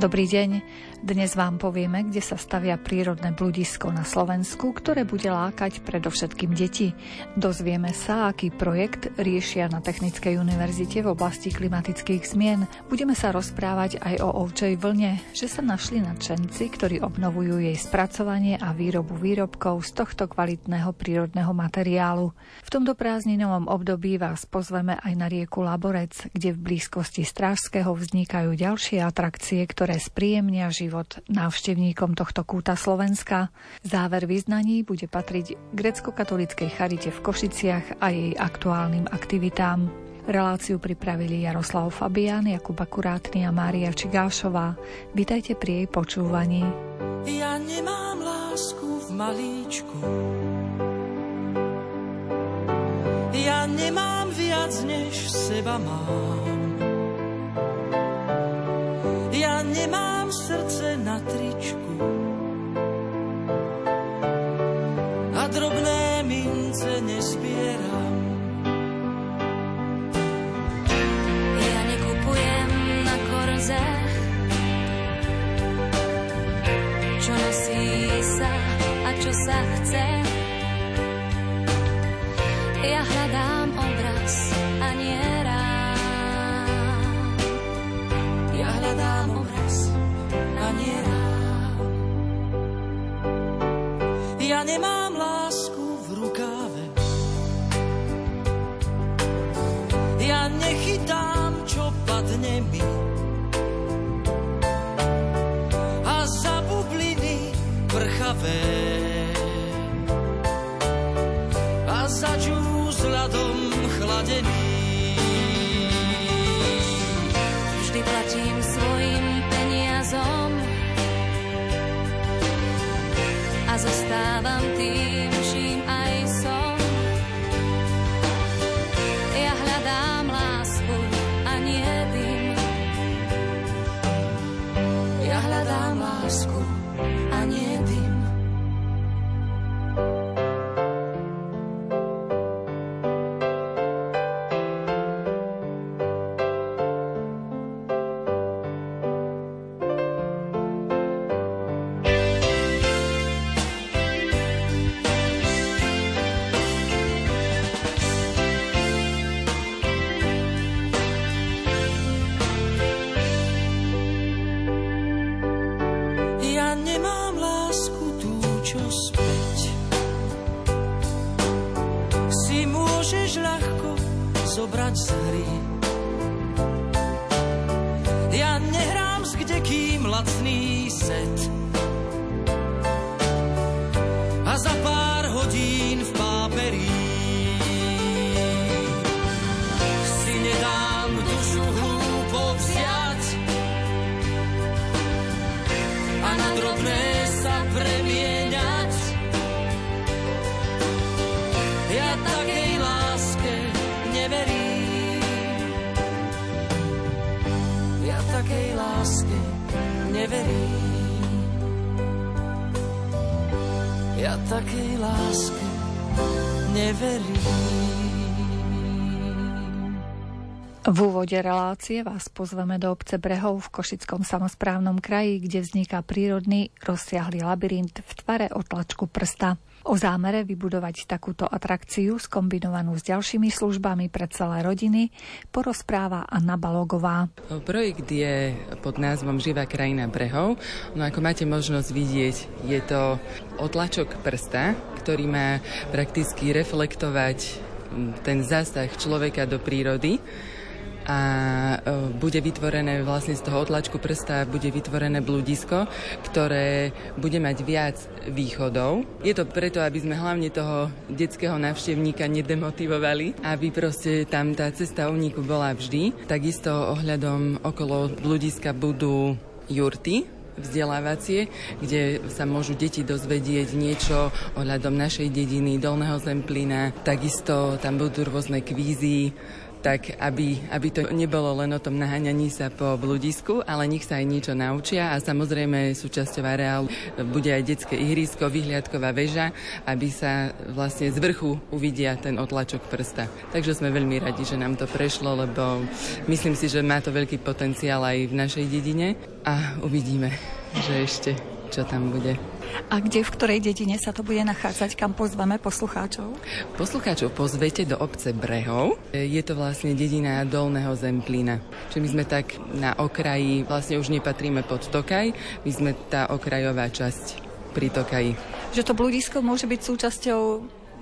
Dobrý deň. Dnes vám povieme, kde sa stavia prírodné bludisko na Slovensku, ktoré bude lákať predovšetkým deti. Dozvieme sa, aký projekt riešia na Technickej univerzite v oblasti klimatických zmien. Budeme sa rozprávať aj o ovčej vlne, že sa našli nadšenci, ktorí obnovujú jej spracovanie a výrobu výrobkov z tohto kvalitného prírodného materiálu. V tomto prázdninovom období vás pozveme aj na rieku Laborec, kde v blízkosti Strážského vznikajú ďalšie atrakcie, ktoré spríjemnia život návštevníkom tohto kúta Slovenska. Záver vyznaní bude patriť grecko-katolíckej charite v Košiciach a jej aktuálnym aktivitám. Reláciu pripravili Jaroslav Fabián, Jakub Akurátny a Mária Čigášová. Vítajte pri jej počúvaní. Ja nemám lásku v malíčku Ja nemám viac, než seba mám ja nemám srdce na tričku a drobné mince nespieram. Ja nekupujem na korze, čo nosí sa a čo sa chce. Ja hľadám Nemám lásku v rukáve. Ja nechytám, V úvode relácie vás pozveme do obce Brehov v Košickom samozprávnom kraji, kde vzniká prírodný rozsiahly labyrint v tvare otlačku prsta. O zámere vybudovať takúto atrakciu skombinovanú s ďalšími službami pre celé rodiny porozpráva Anna Balogová. Projekt je pod názvom Živá krajina Brehov. No ako máte možnosť vidieť, je to otlačok prsta, ktorý má prakticky reflektovať ten zásah človeka do prírody a e, bude vytvorené vlastne z toho otlačku prsta bude vytvorené blúdisko, ktoré bude mať viac východov. Je to preto, aby sme hlavne toho detského návštevníka nedemotivovali, aby proste tam tá cesta úniku bola vždy. Takisto ohľadom okolo blúdiska budú jurty, vzdelávacie, kde sa môžu deti dozvedieť niečo ohľadom našej dediny, Dolného Zemplína. Takisto tam budú rôzne kvízy, tak aby, aby to nebolo len o tom naháňaní sa po bludisku, ale nech sa aj niečo naučia a samozrejme súčasťou areálu bude aj detské ihrisko, vyhliadková väža, aby sa vlastne z vrchu uvidia ten otlačok prsta. Takže sme veľmi radi, že nám to prešlo, lebo myslím si, že má to veľký potenciál aj v našej dedine a uvidíme, že ešte čo tam bude. A kde, v ktorej dedine sa to bude nachádzať, kam pozveme poslucháčov? Poslucháčov pozvete do obce Brehov. Je to vlastne dedina Dolného Zemplína. Čiže my sme tak na okraji, vlastne už nepatríme pod Tokaj, my sme tá okrajová časť pri Tokaji. Že to bludisko môže byť súčasťou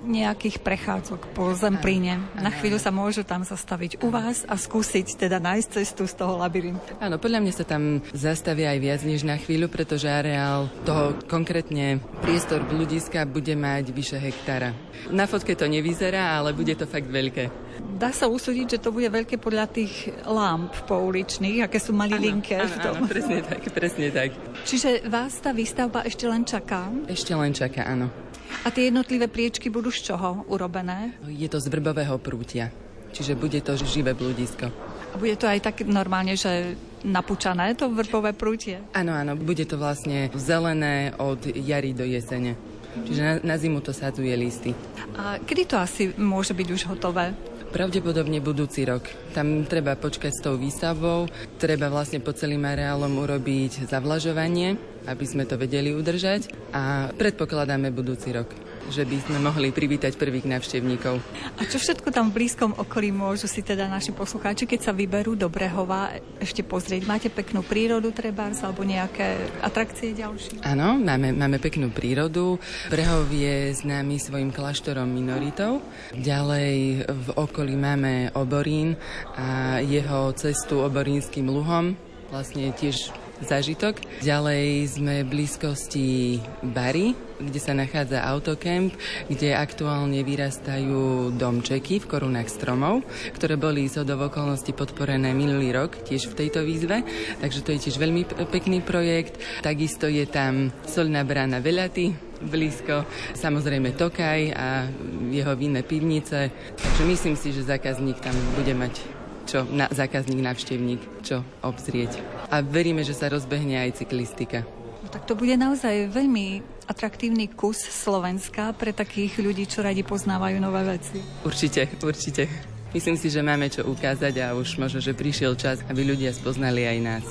nejakých prechádzok po Zemplíne. Na chvíľu sa môžu tam zastaviť u vás a skúsiť teda nájsť cestu z toho labyrintu. Áno, podľa mňa sa tam zastavia aj viac než na chvíľu, pretože areál toho konkrétne priestor bludiska bude mať vyše hektára. Na fotke to nevyzerá, ale bude to fakt veľké. Dá sa usúdiť, že to bude veľké podľa tých lamp pouličných, aké sú malilinké áno, v tom. Áno, presne tak, presne tak. Čiže vás tá výstavba ešte len čaká? Ešte len čaká, áno. A tie jednotlivé priečky budú z čoho urobené? Je to z vrbového prútia, čiže bude to živé blúdisko. A bude to aj tak normálne, že napúčané to vrbové prútie? Áno, áno, bude to vlastne zelené od jary do jesene. Čiže na, na zimu to sadzuje listy. A kedy to asi môže byť už hotové? Pravdepodobne budúci rok. Tam treba počkať s tou výstavou, treba vlastne po celým areálom urobiť zavlažovanie, aby sme to vedeli udržať a predpokladáme budúci rok že by sme mohli privítať prvých návštevníkov. A čo všetko tam v blízkom okolí môžu si teda naši poslucháči, keď sa vyberú do Brehova, ešte pozrieť? Máte peknú prírodu treba, alebo nejaké atrakcie ďalšie? Áno, máme, máme peknú prírodu. Brehov je známy svojim kláštorom minoritov. Ďalej v okolí máme Oborín a jeho cestu Oborínským luhom. Vlastne tiež zážitok. Ďalej sme v blízkosti Bary, kde sa nachádza autokemp, kde aktuálne vyrastajú domčeky v korunách stromov, ktoré boli z do okolností podporené minulý rok, tiež v tejto výzve. Takže to je tiež veľmi pekný projekt. Takisto je tam solná brána Velaty, blízko, samozrejme Tokaj a jeho vinné pivnice. Takže myslím si, že zákazník tam bude mať čo na, zákazník, návštevník, čo obzrieť. A veríme, že sa rozbehne aj cyklistika. No, tak to bude naozaj veľmi atraktívny kus Slovenska pre takých ľudí, čo radi poznávajú nové veci. Určite, určite. Myslím si, že máme čo ukázať a už možno, že prišiel čas, aby ľudia spoznali aj nás.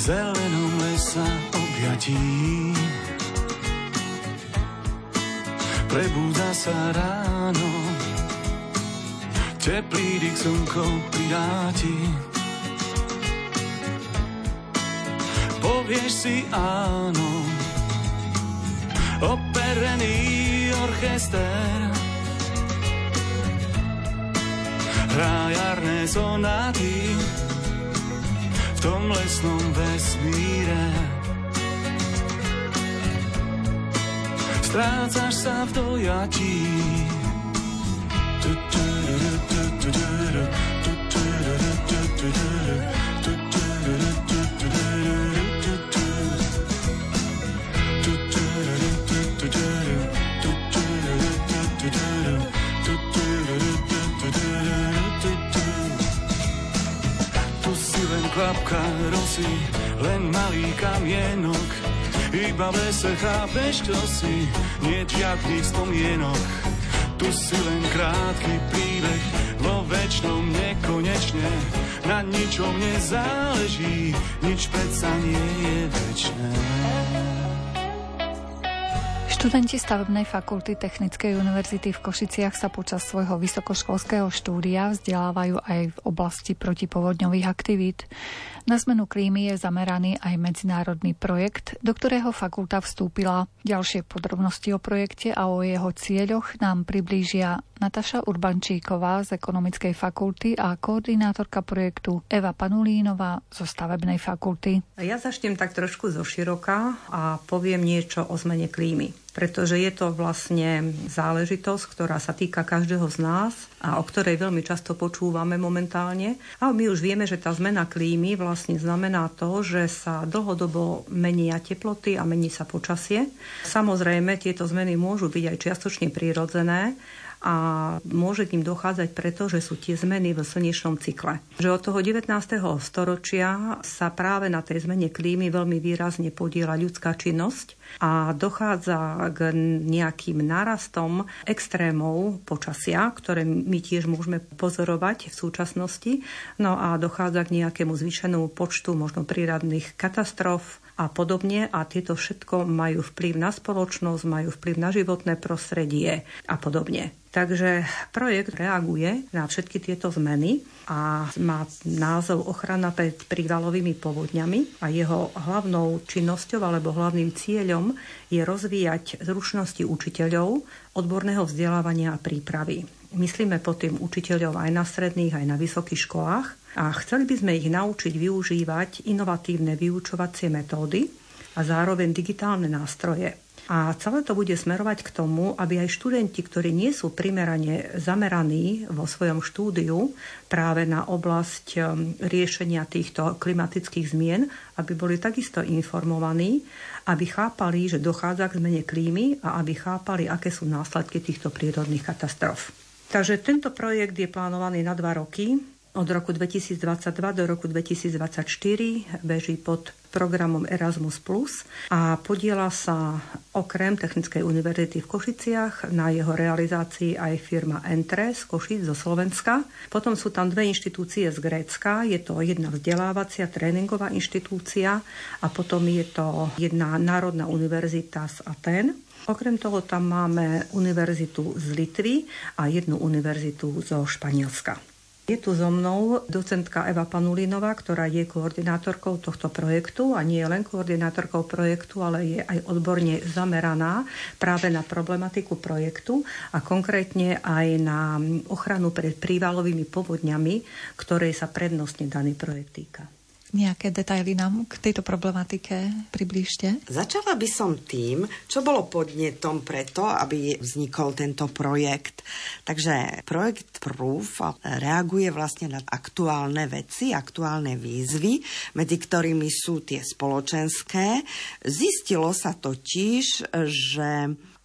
Zelenom lesa objatí. Prebúda sa ráno, teplý dých slnko pridáti. Povieš si áno, operený orchester. Hrá jarné sonáty v tom lesnom vesmíre. Strácaš sa v dojatí. Tu si len kvapka rosy, len malý kamienok, iba v lese chápeš, čo si, nie žiadnych spomienok. Tu si len krátky príbeh, vo väčšnom nekonečne. Na ničom nezáleží, nič predsa nie je väčšné. Študenti stavebnej fakulty Technickej univerzity v Košiciach sa počas svojho vysokoškolského štúdia vzdelávajú aj v oblasti protipovodňových aktivít. Na zmenu klímy je zameraný aj medzinárodný projekt, do ktorého fakulta vstúpila. Ďalšie podrobnosti o projekte a o jeho cieľoch nám priblížia Nataša Urbančíková z Ekonomickej fakulty a koordinátorka projektu Eva Panulínová zo Stavebnej fakulty. Ja začnem tak trošku zo široka a poviem niečo o zmene klímy. Pretože je to vlastne záležitosť, ktorá sa týka každého z nás a o ktorej veľmi často počúvame momentálne. A my už vieme, že tá zmena klímy vlastne znamená to, že sa dlhodobo menia teploty a mení sa počasie. Samozrejme, tieto zmeny môžu byť aj čiastočne prírodzené, a môže k ním dochádzať preto, že sú tie zmeny v slnečnom cykle. Že od toho 19. storočia sa práve na tej zmene klímy veľmi výrazne podiela ľudská činnosť a dochádza k nejakým nárastom extrémov počasia, ktoré my tiež môžeme pozorovať v súčasnosti. No a dochádza k nejakému zvýšenému počtu možno prírodných katastrof, a podobne a tieto všetko majú vplyv na spoločnosť, majú vplyv na životné prostredie a podobne. Takže projekt reaguje na všetky tieto zmeny a má názov Ochrana pred prívalovými povodňami a jeho hlavnou činnosťou alebo hlavným cieľom je rozvíjať zručnosti učiteľov, odborného vzdelávania a prípravy. Myslíme pod tým učiteľov aj na stredných, aj na vysokých školách a chceli by sme ich naučiť využívať inovatívne vyučovacie metódy a zároveň digitálne nástroje. A celé to bude smerovať k tomu, aby aj študenti, ktorí nie sú primerane zameraní vo svojom štúdiu práve na oblasť um, riešenia týchto klimatických zmien, aby boli takisto informovaní, aby chápali, že dochádza k zmene klímy a aby chápali, aké sú následky týchto prírodných katastrof. Takže tento projekt je plánovaný na dva roky od roku 2022 do roku 2024 beží pod programom Erasmus+, a podiela sa okrem Technickej univerzity v Košiciach na jeho realizácii aj firma Entre z Košic zo Slovenska. Potom sú tam dve inštitúcie z Grécka, je to jedna vzdelávacia tréningová inštitúcia a potom je to jedna národná univerzita z Aten. Okrem toho tam máme univerzitu z Litvy a jednu univerzitu zo Španielska. Je tu so mnou docentka Eva Panulinová, ktorá je koordinátorkou tohto projektu a nie len koordinátorkou projektu, ale je aj odborne zameraná práve na problematiku projektu a konkrétne aj na ochranu pred prívalovými povodňami, ktorej sa prednostne daný projekt týka nejaké detaily nám k tejto problematike priblížte? Začala by som tým, čo bolo podnetom preto, aby vznikol tento projekt. Takže projekt Proof reaguje vlastne na aktuálne veci, aktuálne výzvy, medzi ktorými sú tie spoločenské. Zistilo sa totiž, že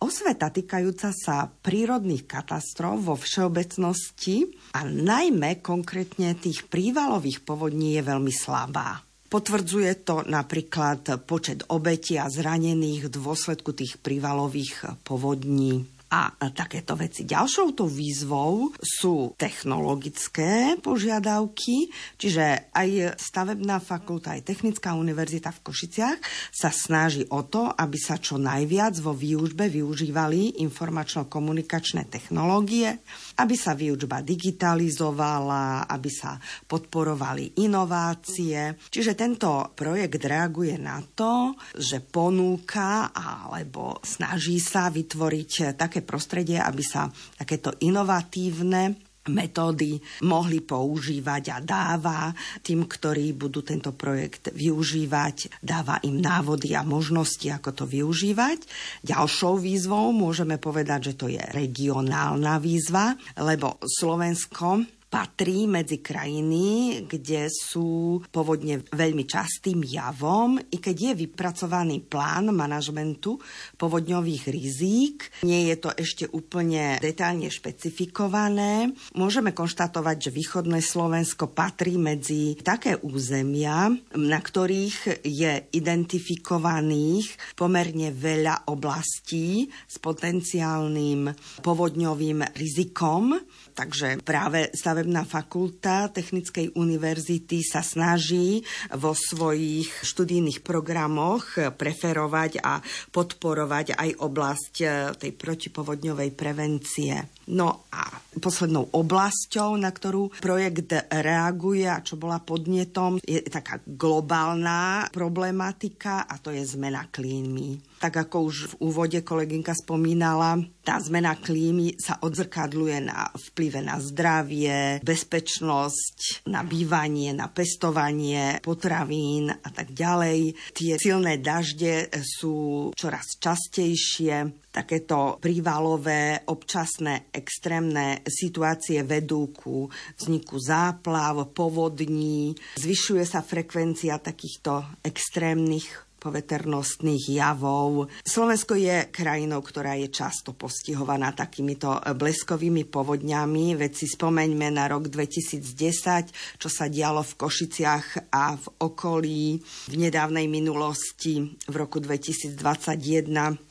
Osveta týkajúca sa prírodných katastrof vo všeobecnosti a najmä konkrétne tých prívalových povodní je veľmi slabá. Potvrdzuje to napríklad počet obetí a zranených v dôsledku tých prívalových povodní a takéto veci. Ďalšou tou výzvou sú technologické požiadavky, čiže aj stavebná fakulta, aj Technická univerzita v Košiciach sa snaží o to, aby sa čo najviac vo výužbe využívali informačno-komunikačné technológie, aby sa výučba digitalizovala, aby sa podporovali inovácie. Čiže tento projekt reaguje na to, že ponúka alebo snaží sa vytvoriť také prostredie, aby sa takéto inovatívne metódy mohli používať a dáva tým, ktorí budú tento projekt využívať, dáva im návody a možnosti, ako to využívať. Ďalšou výzvou môžeme povedať, že to je regionálna výzva, lebo Slovensko patrí medzi krajiny, kde sú povodne veľmi častým javom, i keď je vypracovaný plán manažmentu povodňových rizík. Nie je to ešte úplne detálne špecifikované. Môžeme konštatovať, že východné Slovensko patrí medzi také územia, na ktorých je identifikovaných pomerne veľa oblastí s potenciálnym povodňovým rizikom. Takže práve stavebná fakulta Technickej univerzity sa snaží vo svojich študijných programoch preferovať a podporovať aj oblasť eh, tej protipovodňovej prevencie. No a poslednou oblasťou, na ktorú projekt reaguje a čo bola podnetom, je taká globálna problematika a to je zmena klímy. Tak ako už v úvode kolegynka spomínala, tá zmena klímy sa odzrkadluje na vplyve na zdravie, bezpečnosť, na bývanie, na pestovanie potravín a tak ďalej. Tie silné dažde sú čoraz častejšie, takéto prívalové, občasné, extrémne situácie vedú ku vzniku záplav, povodní, zvyšuje sa frekvencia takýchto extrémnych poveternostných javov. Slovensko je krajinou, ktorá je často postihovaná takýmito bleskovými povodňami. Veď si spomeňme na rok 2010, čo sa dialo v Košiciach a v okolí v nedávnej minulosti v roku 2021,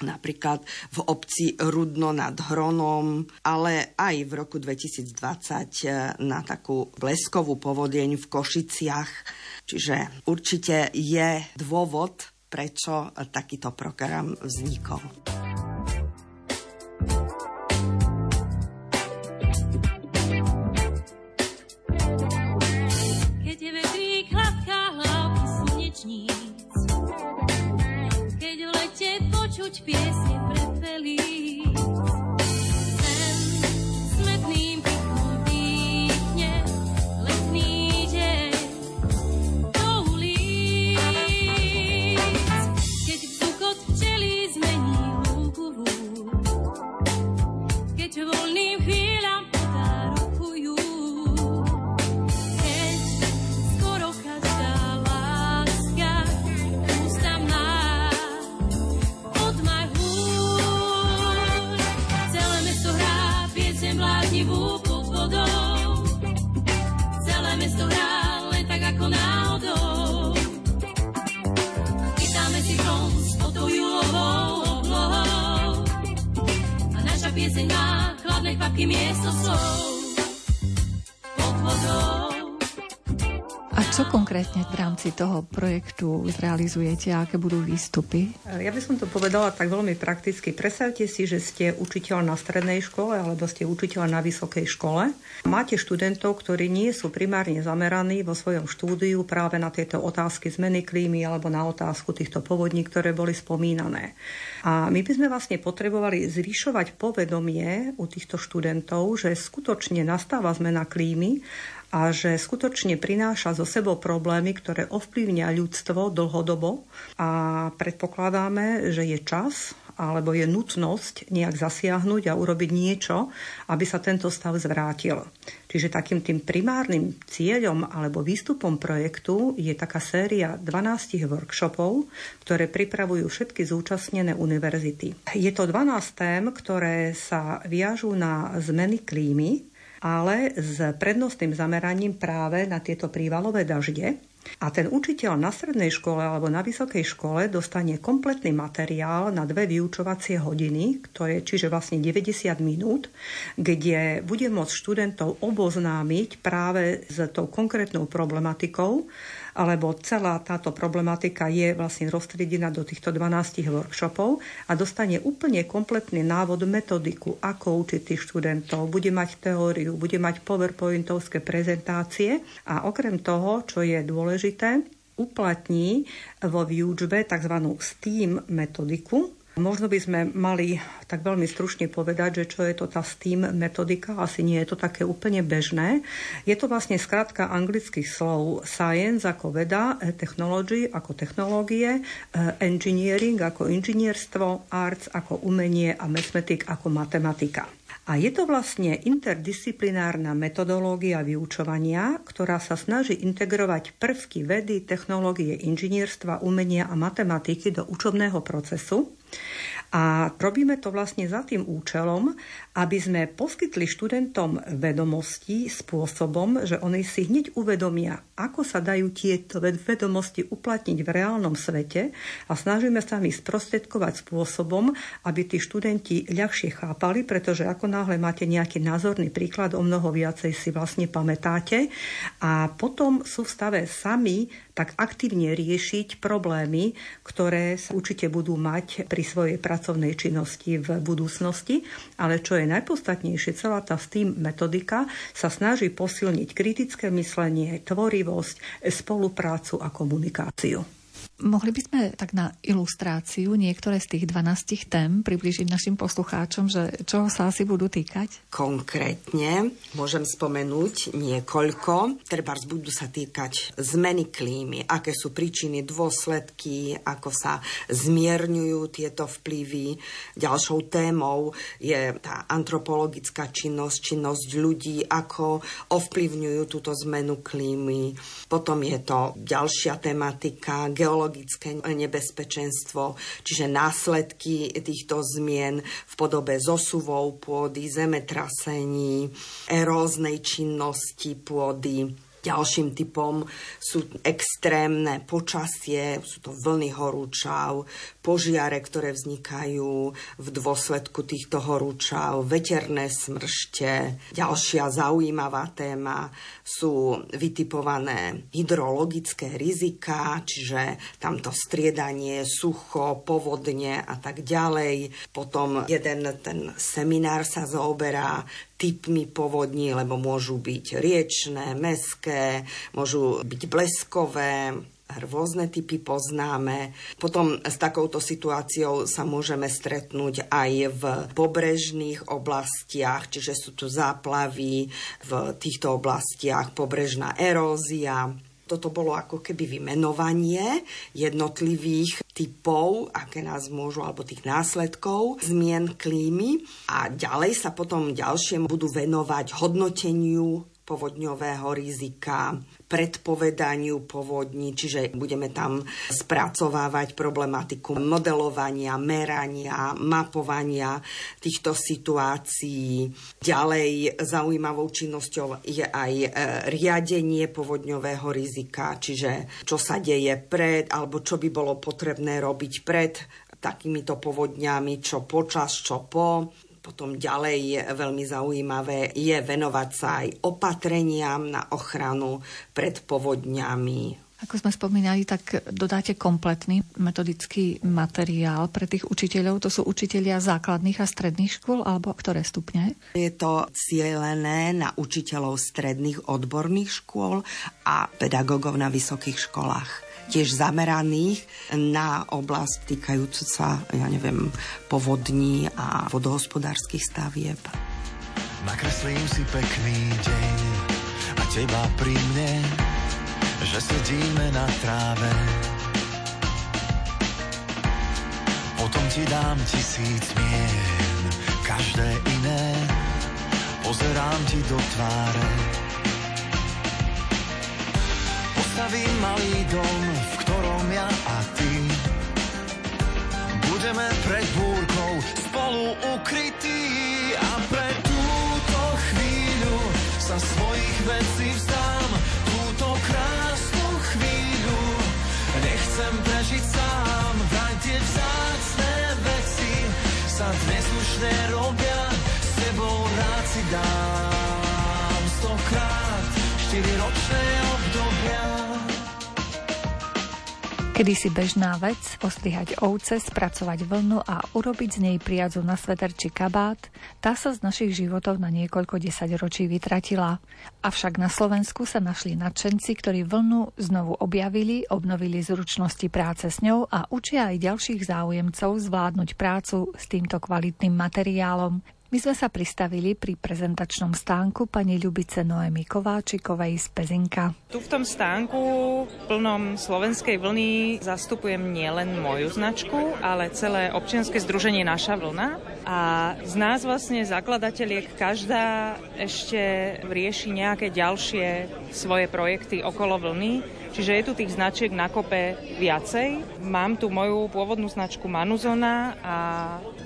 napríklad v obci Rudno nad Hronom, ale aj v roku 2020 na takú bleskovú povodeň v Košiciach. Čiže určite je dôvod prečo takýto program vznikol. Kvapky miesto slov čo konkrétne v rámci toho projektu zrealizujete? Aké budú výstupy? Ja by som to povedala tak veľmi prakticky. Predstavte si, že ste učiteľ na strednej škole alebo ste učiteľ na vysokej škole. Máte študentov, ktorí nie sú primárne zameraní vo svojom štúdiu práve na tieto otázky zmeny klímy alebo na otázku týchto povodní, ktoré boli spomínané. A my by sme vlastne potrebovali zvyšovať povedomie u týchto študentov, že skutočne nastáva zmena klímy a že skutočne prináša zo sebou problémy, ktoré ovplyvňa ľudstvo dlhodobo a predpokladáme, že je čas alebo je nutnosť nejak zasiahnuť a urobiť niečo, aby sa tento stav zvrátil. Čiže takým tým primárnym cieľom alebo výstupom projektu je taká séria 12 workshopov, ktoré pripravujú všetky zúčastnené univerzity. Je to 12 tém, ktoré sa viažú na zmeny klímy, ale s prednostným zameraním práve na tieto prívalové dažde. A ten učiteľ na strednej škole alebo na vysokej škole dostane kompletný materiál na dve vyučovacie hodiny, ktoré, čiže vlastne 90 minút, kde bude môcť študentov oboznámiť práve s tou konkrétnou problematikou alebo celá táto problematika je vlastne roztriedená do týchto 12 workshopov a dostane úplne kompletný návod, metodiku, ako učiť tých študentov. Bude mať teóriu, bude mať powerpointovské prezentácie a okrem toho, čo je dôležité, uplatní vo výučbe tzv. STEAM metodiku, Možno by sme mali tak veľmi stručne povedať, že čo je to tá STEAM metodika, asi nie je to také úplne bežné. Je to vlastne skrátka anglických slov science ako veda, technology ako technológie, engineering ako inžinierstvo, arts ako umenie a mathematic ako matematika. A je to vlastne interdisciplinárna metodológia vyučovania, ktorá sa snaží integrovať prvky vedy, technológie, inžinierstva, umenia a matematiky do učobného procesu. A robíme to vlastne za tým účelom, aby sme poskytli študentom vedomosti spôsobom, že oni si hneď uvedomia, ako sa dajú tieto vedomosti uplatniť v reálnom svete a snažíme sa ich sprostredkovať spôsobom, aby tí študenti ľahšie chápali, pretože ako náhle máte nejaký názorný príklad, o mnoho viacej si vlastne pamätáte a potom sú v stave sami tak aktívne riešiť problémy, ktoré sa určite budú mať pri svojej pracovnej činnosti v budúcnosti. Ale čo je najpodstatnejšie, celá tá STEAM metodika sa snaží posilniť kritické myslenie, tvorivosť, spoluprácu a komunikáciu. Mohli by sme tak na ilustráciu niektoré z tých 12 tém približiť našim poslucháčom, že čoho sa asi budú týkať? Konkrétne môžem spomenúť niekoľko. Treba budú sa týkať zmeny klímy, aké sú príčiny, dôsledky, ako sa zmierňujú tieto vplyvy. Ďalšou témou je tá antropologická činnosť, činnosť ľudí, ako ovplyvňujú túto zmenu klímy. Potom je to ďalšia tematika, geologické ekologické nebezpečenstvo, čiže následky týchto zmien v podobe zosuvov pôdy, zemetrasení, eróznej činnosti pôdy, Ďalším typom sú extrémne počasie, sú to vlny horúčav, požiare, ktoré vznikajú v dôsledku týchto horúčav, veterné smršte. Ďalšia zaujímavá téma sú vytipované hydrologické rizika, čiže tamto striedanie, sucho, povodne a tak ďalej. Potom jeden ten seminár sa zaoberá typmi povodní, lebo môžu byť riečné, meské, môžu byť bleskové, rôzne typy poznáme. Potom s takouto situáciou sa môžeme stretnúť aj v pobrežných oblastiach, čiže sú tu záplavy v týchto oblastiach, pobrežná erózia, toto bolo ako keby vymenovanie jednotlivých typov, aké nás môžu, alebo tých následkov zmien klímy. A ďalej sa potom ďalšie budú venovať hodnoteniu povodňového rizika, predpovedaniu povodní, čiže budeme tam spracovávať problematiku modelovania, merania, mapovania týchto situácií. Ďalej zaujímavou činnosťou je aj e, riadenie povodňového rizika, čiže čo sa deje pred, alebo čo by bolo potrebné robiť pred takýmito povodňami, čo počas, čo po. Potom ďalej je veľmi zaujímavé je venovať sa aj opatreniam na ochranu pred povodňami. Ako sme spomínali, tak dodáte kompletný metodický materiál pre tých učiteľov. To sú učitelia základných a stredných škôl, alebo ktoré stupne? Je to cieľené na učiteľov stredných odborných škôl a pedagógov na vysokých školách tiež zameraných na oblasť týkajúcu sa, ja neviem, povodní a vodohospodárskych stavieb. Nakreslím si pekný deň a teba pri mne, že sedíme na tráve. Potom ti dám tisíc mien, každé iné, pozerám ti do tváre postavím malý dom, v ktorom ja a ty budeme pred búrkou spolu ukrytí a pre túto chvíľu sa svojich vecí vzdám. Túto krásnu chvíľu nechcem prežiť sám. Vraj tie vzácné veci sa dnes už nerobia, s tebou rád si dám stokrát štyri Kedysi bežná vec, ostrihať ovce, spracovať vlnu a urobiť z nej priadzu na sveter či kabát, tá sa z našich životov na niekoľko desaťročí vytratila. Avšak na Slovensku sa našli nadšenci, ktorí vlnu znovu objavili, obnovili zručnosti práce s ňou a učia aj ďalších záujemcov zvládnuť prácu s týmto kvalitným materiálom. My sme sa pristavili pri prezentačnom stánku pani Ľubice Noemi Kováčikovej z Pezinka. Tu v tom stánku plnom slovenskej vlny zastupujem nielen moju značku, ale celé občianske združenie Naša vlna. A z nás vlastne zakladateľiek každá ešte rieši nejaké ďalšie svoje projekty okolo vlny Čiže je tu tých značiek na kope viacej. Mám tu moju pôvodnú značku Manuzona a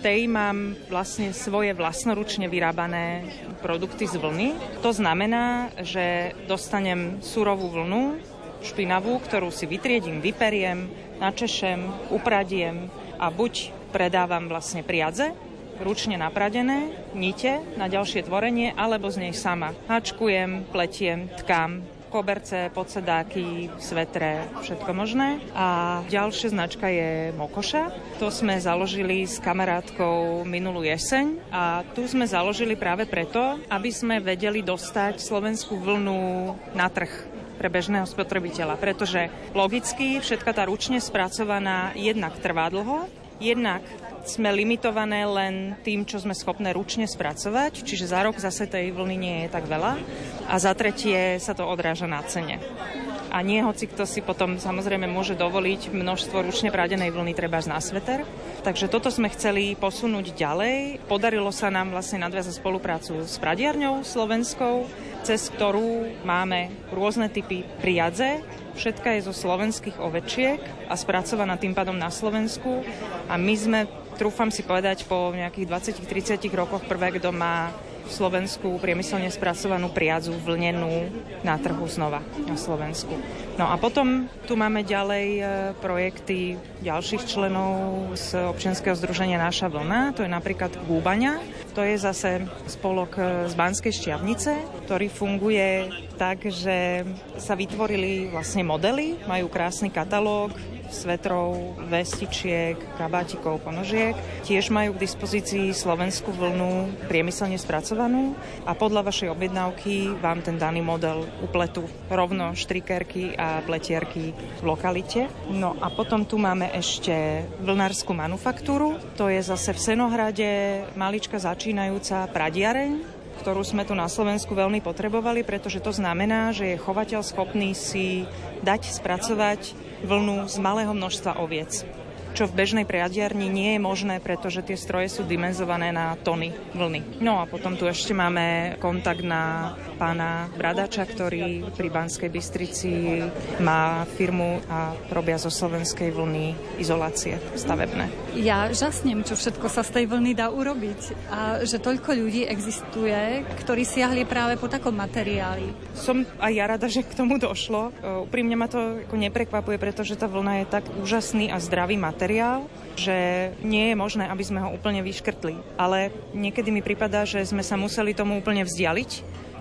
tej mám vlastne svoje vlastnoručne vyrábané produkty z vlny. To znamená, že dostanem surovú vlnu, špinavú, ktorú si vytriedím, vyperiem, načešem, upradiem a buď predávam vlastne priadze, ručne napradené, nite na ďalšie tvorenie, alebo z nej sama. Hačkujem, pletiem, tkám, koberce, podsedáky, svetre, všetko možné. A ďalšia značka je Mokoša. To sme založili s kamarátkou minulú jeseň a tu sme založili práve preto, aby sme vedeli dostať slovenskú vlnu na trh pre bežného spotrebiteľa, pretože logicky všetka tá ručne spracovaná jednak trvá dlho, jednak sme limitované len tým, čo sme schopné ručne spracovať, čiže za rok zase tej vlny nie je tak veľa. A za tretie sa to odráža na cene a nie hoci kto si potom samozrejme môže dovoliť množstvo ručne prádenej vlny treba na sveter. Takže toto sme chceli posunúť ďalej. Podarilo sa nám vlastne nadviazať spoluprácu s pradiarňou slovenskou, cez ktorú máme rôzne typy priadze. Všetka je zo slovenských ovečiek a spracovaná tým pádom na Slovensku. A my sme, trúfam si povedať, po nejakých 20-30 rokoch prvé, kto má Slovensku priemyselne spracovanú priadzu vlnenú na trhu znova na Slovensku. No a potom tu máme ďalej e, projekty ďalších členov z občianskeho združenia Naša vlna, to je napríklad Gúbaňa, to je zase spolok e, z Banskej Šťavnice, ktorý funguje tak, že sa vytvorili vlastne modely, majú krásny katalóg, svetrov, vestičiek, kabátikov, ponožiek. Tiež majú k dispozícii slovenskú vlnu priemyselne spracovanú a podľa vašej objednávky vám ten daný model upletu rovno štrikerky a pletierky v lokalite. No a potom tu máme ešte vlnárskú manufaktúru. To je zase v Senohrade malička začínajúca pradiareň, ktorú sme tu na Slovensku veľmi potrebovali, pretože to znamená, že je chovateľ schopný si dať spracovať vlnu z malého množstva oviec čo v bežnej priadiarni nie je možné, pretože tie stroje sú dimenzované na tony vlny. No a potom tu ešte máme kontakt na pána Bradača, ktorý pri Banskej Bystrici má firmu a robia zo slovenskej vlny izolácie stavebné. Ja žasnem, čo všetko sa z tej vlny dá urobiť a že toľko ľudí existuje, ktorí siahli práve po takom materiáli. Som aj ja rada, že k tomu došlo. Úprimne ma to neprekvapuje, pretože tá vlna je tak úžasný a zdravý materiál, že nie je možné, aby sme ho úplne vyškrtli. Ale niekedy mi prípada, že sme sa museli tomu úplne vzdialiť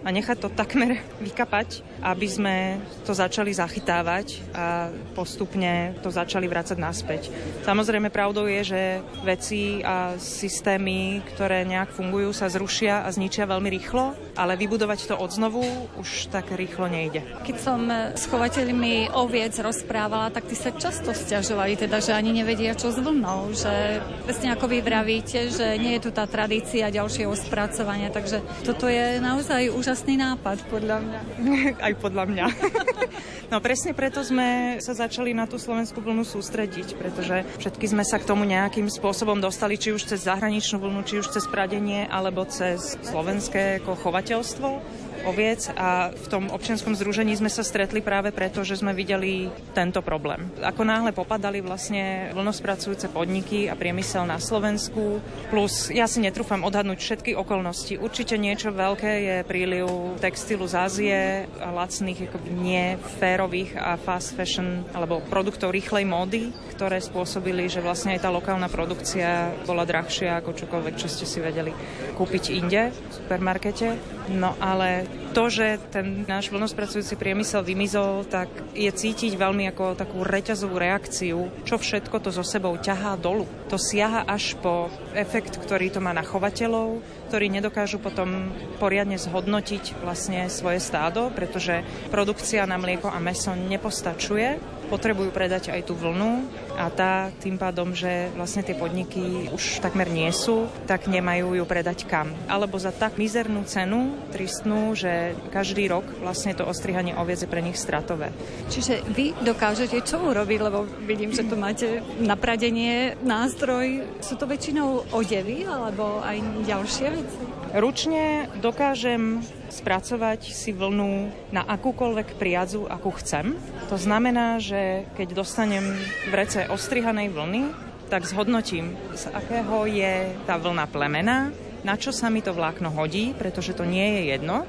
a nechať to takmer vykapať, aby sme to začali zachytávať a postupne to začali vrácať naspäť. Samozrejme pravdou je, že veci a systémy, ktoré nejak fungujú, sa zrušia a zničia veľmi rýchlo, ale vybudovať to odznovu už tak rýchlo nejde. Keď som s chovateľmi oviec rozprávala, tak ty sa často stiažovali, teda, že ani nevedia, čo s vlnou, že presne ako vy vravíte, že nie je tu tá tradícia ďalšieho spracovania, takže toto je naozaj úžasné úžasný nápad, podľa mňa. Aj podľa mňa. no presne preto sme sa začali na tú slovenskú vlnu sústrediť, pretože všetky sme sa k tomu nejakým spôsobom dostali, či už cez zahraničnú vlnu, či už cez pradenie, alebo cez slovenské ako chovateľstvo oviec a v tom občianskom združení sme sa stretli práve preto, že sme videli tento problém. Ako náhle popadali vlastne vlnospracujúce podniky a priemysel na Slovensku, plus ja si netrúfam odhadnúť všetky okolnosti. Určite niečo veľké je príliv textilu z Ázie, lacných, akoby nie férových a fast fashion alebo produktov rýchlej módy, ktoré spôsobili, že vlastne aj tá lokálna produkcia bola drahšia ako čokoľvek, čo ste si vedeli kúpiť inde v supermarkete. No ale to, že ten náš vlnospracujúci priemysel vymizol, tak je cítiť veľmi ako takú reťazovú reakciu, čo všetko to so sebou ťahá dolu. To siaha až po efekt, ktorý to má na chovateľov, ktorí nedokážu potom poriadne zhodnotiť vlastne svoje stádo, pretože produkcia na mlieko a meso nepostačuje potrebujú predať aj tú vlnu a tá tým pádom, že vlastne tie podniky už takmer nie sú, tak nemajú ju predať kam. Alebo za tak mizernú cenu, tristnú, že každý rok vlastne to ostrihanie oviec je pre nich stratové. Čiže vy dokážete čo urobiť, lebo vidím, že tu máte napradenie nástroj. Sú to väčšinou odevy alebo aj ďalšie veci? Ručne dokážem spracovať si vlnu na akúkoľvek priadzu, akú chcem. To znamená, že keď dostanem v rece ostrihanej vlny, tak zhodnotím, z akého je tá vlna plemena, na čo sa mi to vlákno hodí, pretože to nie je jedno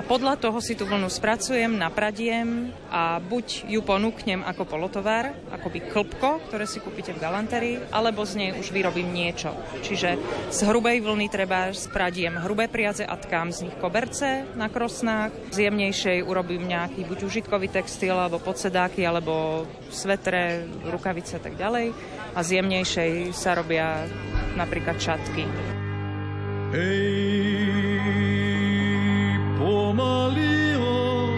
a podľa toho si tú vlnu spracujem, napradiem a buď ju ponúknem ako polotovar, by klpko, ktoré si kúpite v galanterii, alebo z nej už vyrobím niečo. Čiže z hrubej vlny treba spradiem hrubé priaze a tkám z nich koberce na krosnách, z jemnejšej urobím nejaký buď užitkový textil, alebo podsedáky, alebo svetre, rukavice a tak ďalej. A z jemnejšej sa robia napríklad čatky. Hey Romalia.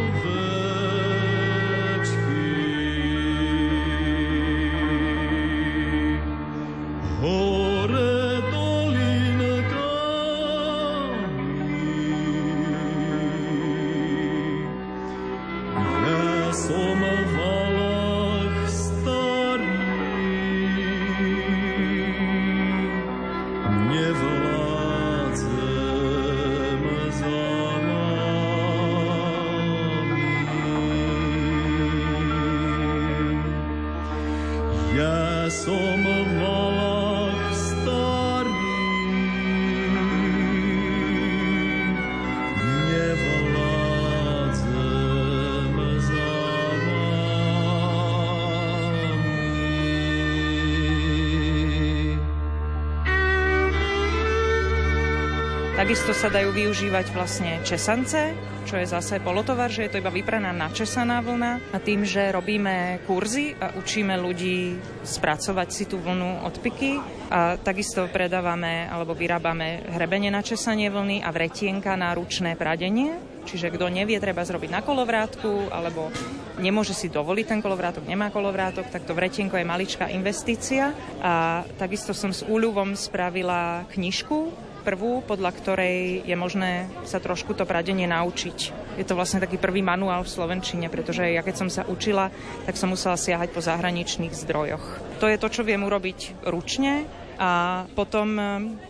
Takisto sa dajú využívať vlastne česance, čo je zase polotovar, že je to iba vypraná načesaná vlna a tým, že robíme kurzy a učíme ľudí spracovať si tú vlnu od piky a takisto predávame alebo vyrábame hrebenie na česanie vlny a vretienka na ručné pradenie. Čiže kto nevie, treba zrobiť na kolovrátku alebo nemôže si dovoliť ten kolovrátok, nemá kolovrátok, tak to vretienko je maličká investícia. A takisto som s úľuvom spravila knižku prvú, podľa ktorej je možné sa trošku to pradenie naučiť. Je to vlastne taký prvý manuál v Slovenčine, pretože ja keď som sa učila, tak som musela siahať po zahraničných zdrojoch. To je to, čo viem urobiť ručne a potom e,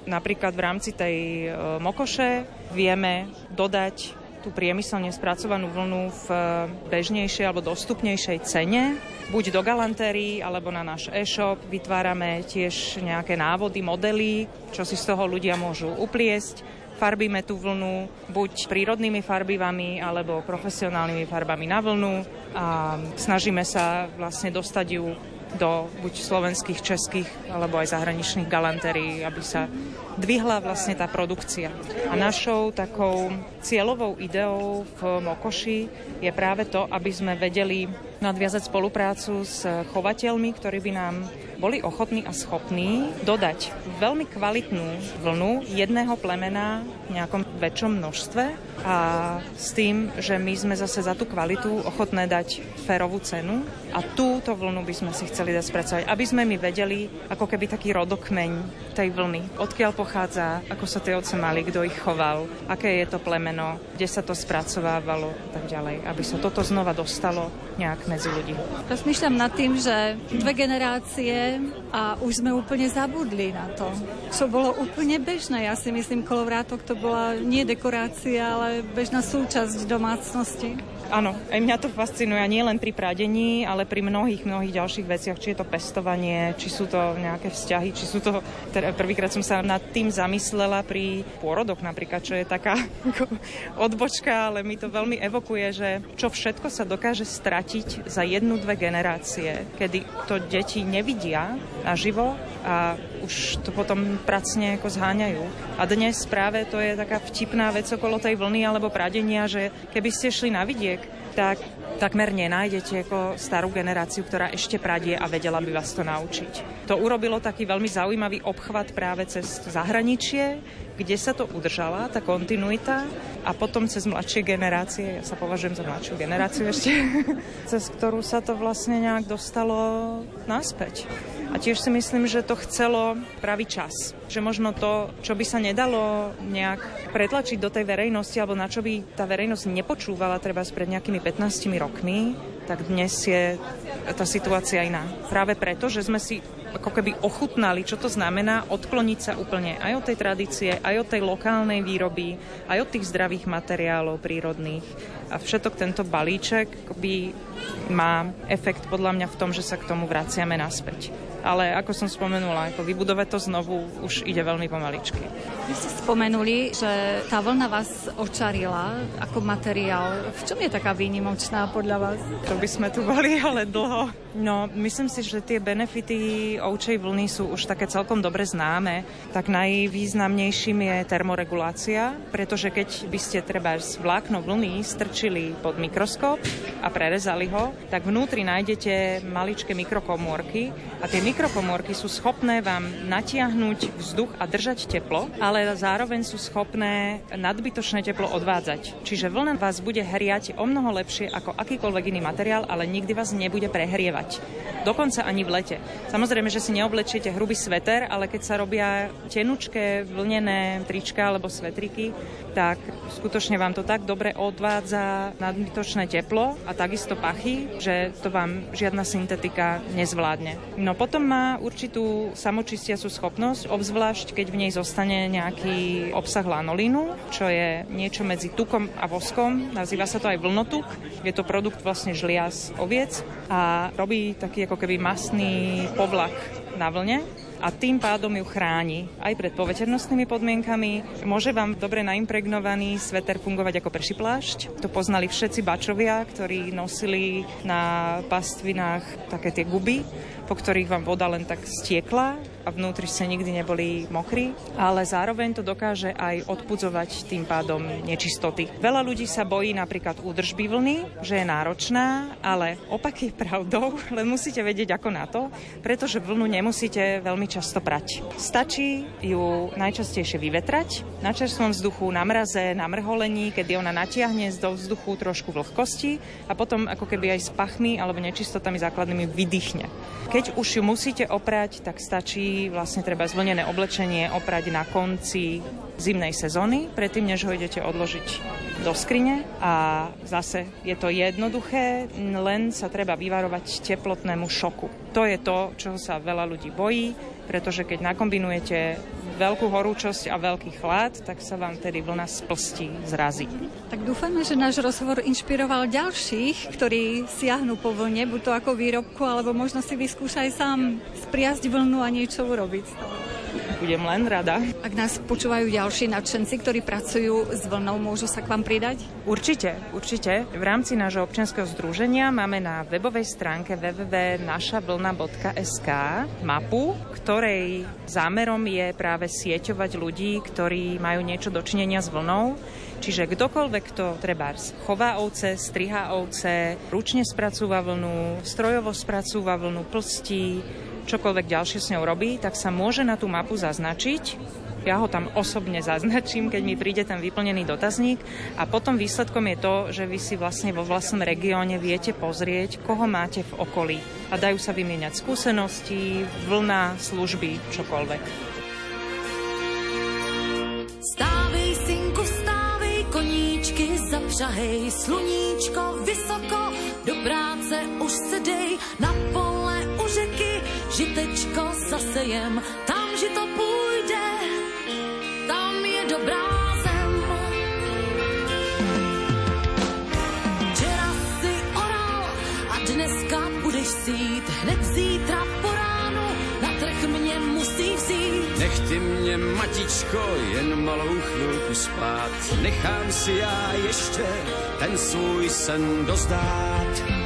napríklad v rámci tej e, mokoše vieme dodať tú priemyselne spracovanú vlnu v e, bežnejšej alebo dostupnejšej cene buď do galantérií alebo na náš e-shop. Vytvárame tiež nejaké návody, modely, čo si z toho ľudia môžu upliesť. Farbíme tú vlnu buď prírodnými farbivami alebo profesionálnymi farbami na vlnu a snažíme sa vlastne dostať ju do buď slovenských, českých alebo aj zahraničných galantérií, aby sa dvihla vlastne tá produkcia. A našou takou cieľovou ideou v Mokoši je práve to, aby sme vedeli nadviazať spoluprácu s chovateľmi, ktorí by nám boli ochotní a schopní dodať veľmi kvalitnú vlnu jedného plemena v nejakom väčšom množstve a s tým, že my sme zase za tú kvalitu ochotné dať férovú cenu. A túto vlnu by sme si chceli dať spracovať, aby sme my vedeli ako keby taký rodokmeň tej vlny, odkiaľ pochádza, ako sa tie oce mali, kto ich choval, aké je to plemeno, kde sa to spracovávalo a tak ďalej, aby sa toto znova dostalo nejak medzi ľudí. Rozmýšľam nad tým, že dve generácie a už sme úplne zabudli na to, čo bolo úplne bežné. Ja si myslím, kolovrátok to bola nie dekorácia, ale bežná súčasť domácnosti. Áno, aj mňa to fascinuje nie len pri pradení, ale pri mnohých, mnohých ďalších veciach, či je to pestovanie, či sú to nejaké vzťahy, či sú to... Teda prvýkrát som sa nad tým zamyslela pri pôrodoch napríklad, čo je taká odbočka, ale mi to veľmi evokuje, že čo všetko sa dokáže stratiť za jednu, dve generácie, kedy to deti nevidia naživo a už to potom pracne ako zháňajú. A dnes práve to je taká vtipná vec okolo tej vlny alebo pradenia, že keby ste šli na vidiek, tak takmer nenájdete ako starú generáciu, ktorá ešte pradie a vedela by vás to naučiť. To urobilo taký veľmi zaujímavý obchvat práve cez zahraničie, kde sa to udržala, tá kontinuita a potom cez mladšie generácie, ja sa považujem za mladšiu generáciu ešte, cez ktorú sa to vlastne nejak dostalo naspäť. A tiež si myslím, že to chcelo pravý čas. Že možno to, čo by sa nedalo nejak pretlačiť do tej verejnosti, alebo na čo by tá verejnosť nepočúvala treba pred nejakými 15 rokmi, tak dnes je tá situácia iná. Práve preto, že sme si ako keby ochutnali, čo to znamená odkloniť sa úplne aj od tej tradície, aj od tej lokálnej výroby, aj od tých zdravých materiálov prírodných. A všetok tento balíček by má efekt podľa mňa v tom, že sa k tomu vraciame naspäť ale ako som spomenula, ako vybudovať to znovu už ide veľmi pomaličky. Vy ste spomenuli, že tá vlna vás očarila ako materiál. V čom je taká výnimočná podľa vás? To by sme tu boli, ale dlho. No, myslím si, že tie benefity ovčej vlny sú už také celkom dobre známe. Tak najvýznamnejším je termoregulácia, pretože keď by ste treba z vlákno vlny strčili pod mikroskop a prerezali ho, tak vnútri nájdete maličké mikrokomórky a tie mikrokomórky sú schopné vám natiahnuť vzduch a držať teplo, ale zároveň sú schopné nadbytočné teplo odvádzať. Čiže vlna vás bude hriať o mnoho lepšie ako akýkoľvek iný materiál, ale nikdy vás nebude prehrievať. Dokonca ani v lete. Samozrejme, že si neoblečiete hrubý sveter, ale keď sa robia tenučké vlnené trička alebo svetriky, tak skutočne vám to tak dobre odvádza nadbytočné teplo a takisto pachy, že to vám žiadna syntetika nezvládne. No potom má určitú samočistiacu schopnosť, obzvlášť keď v nej zostane nejaký obsah lanolínu, čo je niečo medzi tukom a voskom. Nazýva sa to aj vlnotuk. Je to produkt vlastne žliaz oviec a robí taký ako keby masný povlak na vlne a tým pádom ju chráni aj pred poveternostnými podmienkami. Môže vám dobre naimpregnovaný sveter fungovať ako prší plášť. To poznali všetci bačovia, ktorí nosili na pastvinách také tie guby, po ktorých vám voda len tak stiekla a vnútri ste nikdy neboli mokrí, ale zároveň to dokáže aj odpudzovať tým pádom nečistoty. Veľa ľudí sa bojí napríklad údržby vlny, že je náročná, ale opak je pravdou, len musíte vedieť ako na to, pretože vlnu nemusíte veľmi často prať. Stačí ju najčastejšie vyvetrať na čerstvom vzduchu, na mraze, na mrholení, kedy ona natiahne do vzduchu trošku vlhkosti a potom ako keby aj s pachmi alebo nečistotami základnými vydýchne. Keď už ju musíte oprať, tak stačí vlastne treba zvlnené oblečenie oprať na konci zimnej sezóny, predtým než ho idete odložiť do skrine a zase je to jednoduché, len sa treba vyvarovať teplotnému šoku. To je to, čo sa veľa ľudí bojí, pretože keď nakombinujete veľkú horúčosť a veľký chlad, tak sa vám tedy vlna splstí, zrazí. Tak dúfajme, že náš rozhovor inšpiroval ďalších, ktorí siahnu po vlne, buď to ako výrobku, alebo možno si vyskúšaj sám spriazť vlnu a niečo urobiť budem len rada. Ak nás počúvajú ďalší nadšenci, ktorí pracujú s vlnou, môžu sa k vám pridať? Určite, určite. V rámci nášho občianského združenia máme na webovej stránke www.našavlna.sk mapu, ktorej zámerom je práve sieťovať ľudí, ktorí majú niečo dočinenia s vlnou. Čiže kdokoľvek, kto treba chová ovce, striha ovce, ručne spracúva vlnu, strojovo spracúva vlnu, plstí, čokoľvek ďalšie s ňou robí, tak sa môže na tú mapu zaznačiť. Ja ho tam osobne zaznačím, keď mi príde ten vyplnený dotazník a potom výsledkom je to, že vy si vlastne vo vlastnom regióne viete pozrieť, koho máte v okolí a dajú sa vymieňať skúsenosti, vlna, služby, čokoľvek. Stávej, synku, stávej, koníčky zapřahej, sluníčko vysoko, do práce už se dej, na řeky žitečko zasejem, tam žito půjde, tam je dobrá zem. Včera si oral a dneska budeš sít, hned zítra po ránu na trh mě musí vzít. Nech ty mě, matičko, jen malou chvilku spát, nechám si já ještě ten svůj sen dozdát.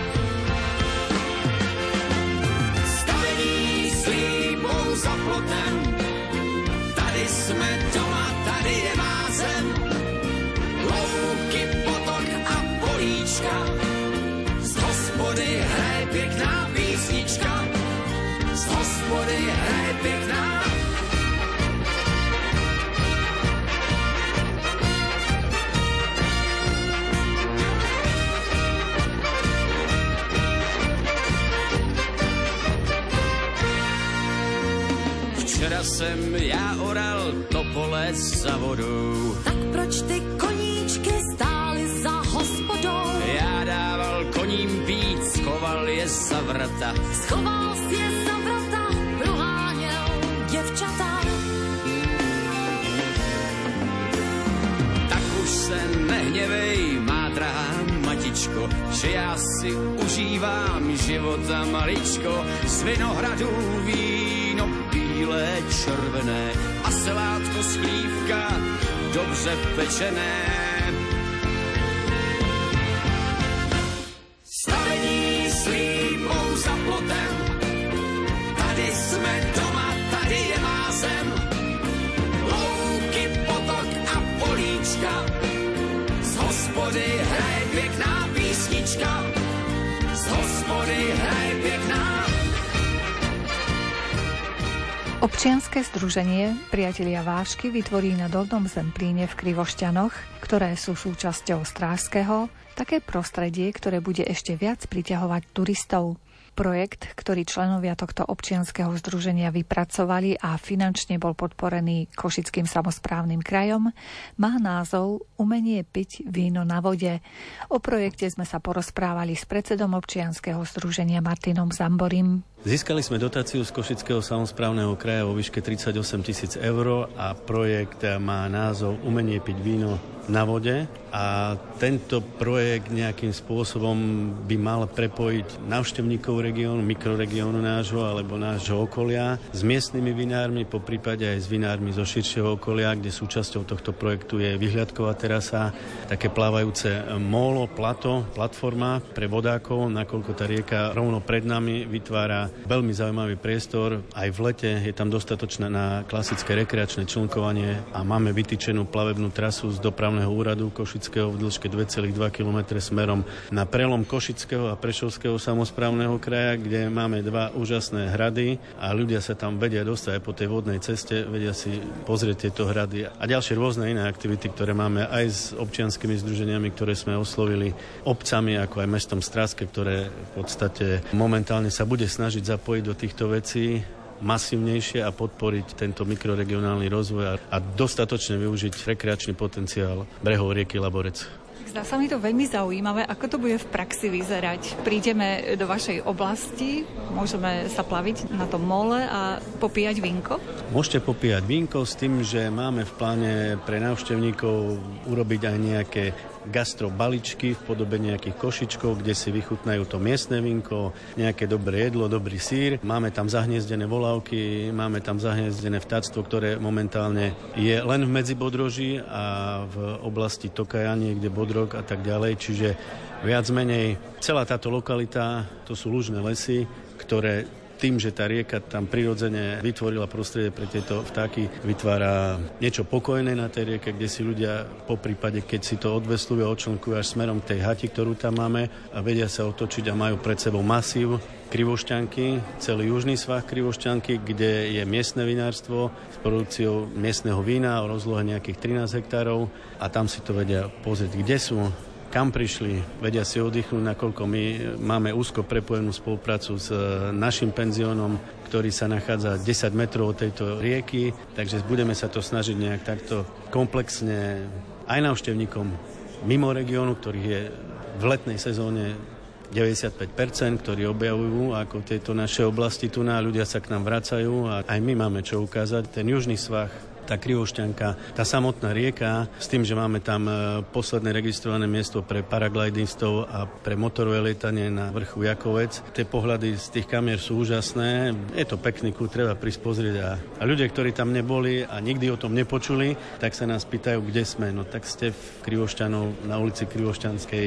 Pěkná písnička. Z hospody hraje pěkná Včera jsem já oral to pole za vodou. Tak proč ty vrata. Schoval si je za vrata, proháněl děvčata. Tak už se nehněvej, má drahá matičko, že já si užívám života maličko z vinohradů víno bílé, červené a selátko slívka dobře pečené. Písnička, z hospody hraje pěkná Občianske združenie Priatelia Vášky vytvorí na Dolnom Zemplíne v Krivošťanoch, ktoré sú súčasťou Strážského, Také prostredie, ktoré bude ešte viac priťahovať turistov. Projekt, ktorý členovia tohto občianskeho združenia vypracovali a finančne bol podporený Košickým samozprávnym krajom, má názov Umenie piť víno na vode. O projekte sme sa porozprávali s predsedom občianskeho združenia Martinom Zamborim. Získali sme dotáciu z Košického samozprávneho kraja vo výške 38 tisíc eur a projekt má názov Umenie piť víno na vode. A tento projekt nejakým spôsobom by mal prepojiť návštevníkov regiónu, mikroregiónu nášho alebo nášho okolia s miestnymi vinármi, po prípade aj s vinármi zo širšieho okolia, kde súčasťou tohto projektu je vyhliadková terasa, také plávajúce molo, plato, platforma pre vodákov, nakoľko tá rieka rovno pred nami vytvára veľmi zaujímavý priestor. Aj v lete je tam dostatočné na klasické rekreačné člnkovanie a máme vytýčenú plavebnú trasu z dopravného úradu Košického v dĺžke 2,2 km smerom na prelom Košického a Prešovského samozprávneho kraja, kde máme dva úžasné hrady a ľudia sa tam vedia dostať aj po tej vodnej ceste, vedia si pozrieť tieto hrady a ďalšie rôzne iné aktivity, ktoré máme aj s občianskými združeniami, ktoré sme oslovili obcami, ako aj mestom Straske, ktoré v podstate momentálne sa bude snažiť zapojiť do týchto vecí masívnejšie a podporiť tento mikroregionálny rozvoj a, a dostatočne využiť rekreačný potenciál brehov rieky Laborec. Zdá sa mi to veľmi zaujímavé, ako to bude v praxi vyzerať. Prídeme do vašej oblasti, môžeme sa plaviť na tom mole a popíjať vínko? Môžete popíjať vínko s tým, že máme v pláne pre návštevníkov urobiť aj nejaké gastrobaličky v podobe nejakých košičkov, kde si vychutnajú to miestne vinko, nejaké dobré jedlo, dobrý sír. Máme tam zahniezdené volávky, máme tam zahniezdené vtáctvo, ktoré momentálne je len v Medzibodroží a v oblasti Tokaja, niekde Bodrog a tak ďalej. Čiže viac menej celá táto lokalita, to sú lužné lesy, ktoré tým, že tá rieka tam prirodzene vytvorila prostredie pre tieto vtáky, vytvára niečo pokojné na tej rieke, kde si ľudia po prípade, keď si to odveslujú a odčlenkujú až smerom k tej hati, ktorú tam máme a vedia sa otočiť a majú pred sebou masív Krivošťanky, celý južný svah Krivošťanky, kde je miestne vinárstvo s produkciou miestneho vína o rozlohe nejakých 13 hektárov a tam si to vedia pozrieť, kde sú kam prišli, vedia si oddychnúť, nakoľko my máme úzko prepojenú spoluprácu s e, našim penziónom, ktorý sa nachádza 10 metrov od tejto rieky, takže budeme sa to snažiť nejak takto komplexne aj návštevníkom mimo regiónu, ktorých je v letnej sezóne 95%, ktorí objavujú ako tieto naše oblasti tu na ľudia sa k nám vracajú a aj my máme čo ukázať. Ten južný svah tá Krivošťanka, tá samotná rieka, s tým, že máme tam e, posledné registrované miesto pre paraglidistov a pre motorové lietanie na vrchu Jakovec. Tie pohľady z tých kamier sú úžasné. Je to pekný kút, treba prísť pozrieť. A, a ľudia, ktorí tam neboli a nikdy o tom nepočuli, tak sa nás pýtajú, kde sme. No tak ste v Krivošťanov na ulici Krivošťanskej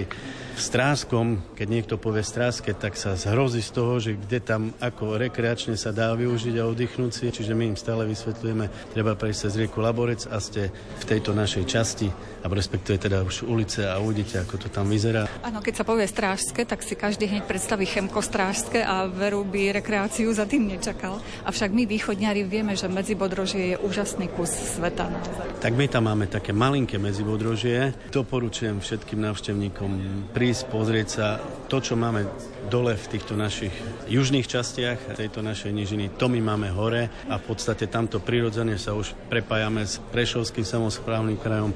v Stráskom, keď niekto povie Stráske, tak sa zhrozí z toho, že kde tam ako rekreačne sa dá využiť a oddychnúť si. Čiže my im stále vysvetľujeme, treba prejsť cez rieku Laborec a ste v tejto našej časti, a respektuje teda už ulice a uvidíte, ako to tam vyzerá. Áno, keď sa povie Strážske, tak si každý hneď predstaví Chemko Strážske a veru by rekreáciu za tým nečakal. Avšak my východňari vieme, že Medzibodrožie je úžasný kus sveta. Tak my tam máme také malinké Medzibodrožie. Doporučujem všetkým návštevníkom prísť, pozrieť sa to, čo máme dole v týchto našich južných častiach tejto našej nižiny, to my máme hore a v podstate tamto prirodzene sa už prepájame s Prešovským samozprávnym krajom.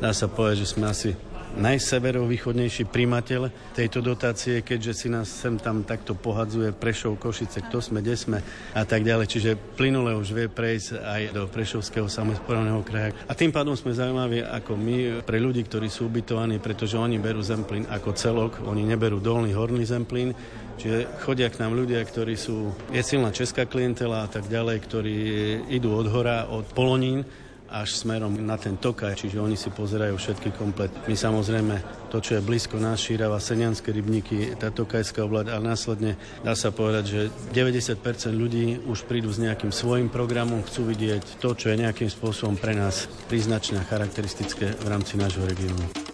Dá sa povedať, že sme asi najseverovýchodnejší primateľ tejto dotácie, keďže si nás sem tam takto pohadzuje Prešov, Košice, kto sme, kde sme a tak ďalej. Čiže plynule už vie prejsť aj do Prešovského samozprávneho kraja. A tým pádom sme zaujímaví ako my pre ľudí, ktorí sú ubytovaní, pretože oni berú zemplín ako celok, oni neberú dolný, horný zemplín, Čiže chodia k nám ľudia, ktorí sú, je silná česká klientela a tak ďalej, ktorí idú od hora, od Polonín až smerom na ten Tokaj, čiže oni si pozerajú všetky komplet. My samozrejme to, čo je blízko nás, Šírava, Senianské rybníky, tá Tokajská oblasť, ale následne dá sa povedať, že 90% ľudí už prídu s nejakým svojim programom, chcú vidieť to, čo je nejakým spôsobom pre nás príznačné a charakteristické v rámci nášho regiónu.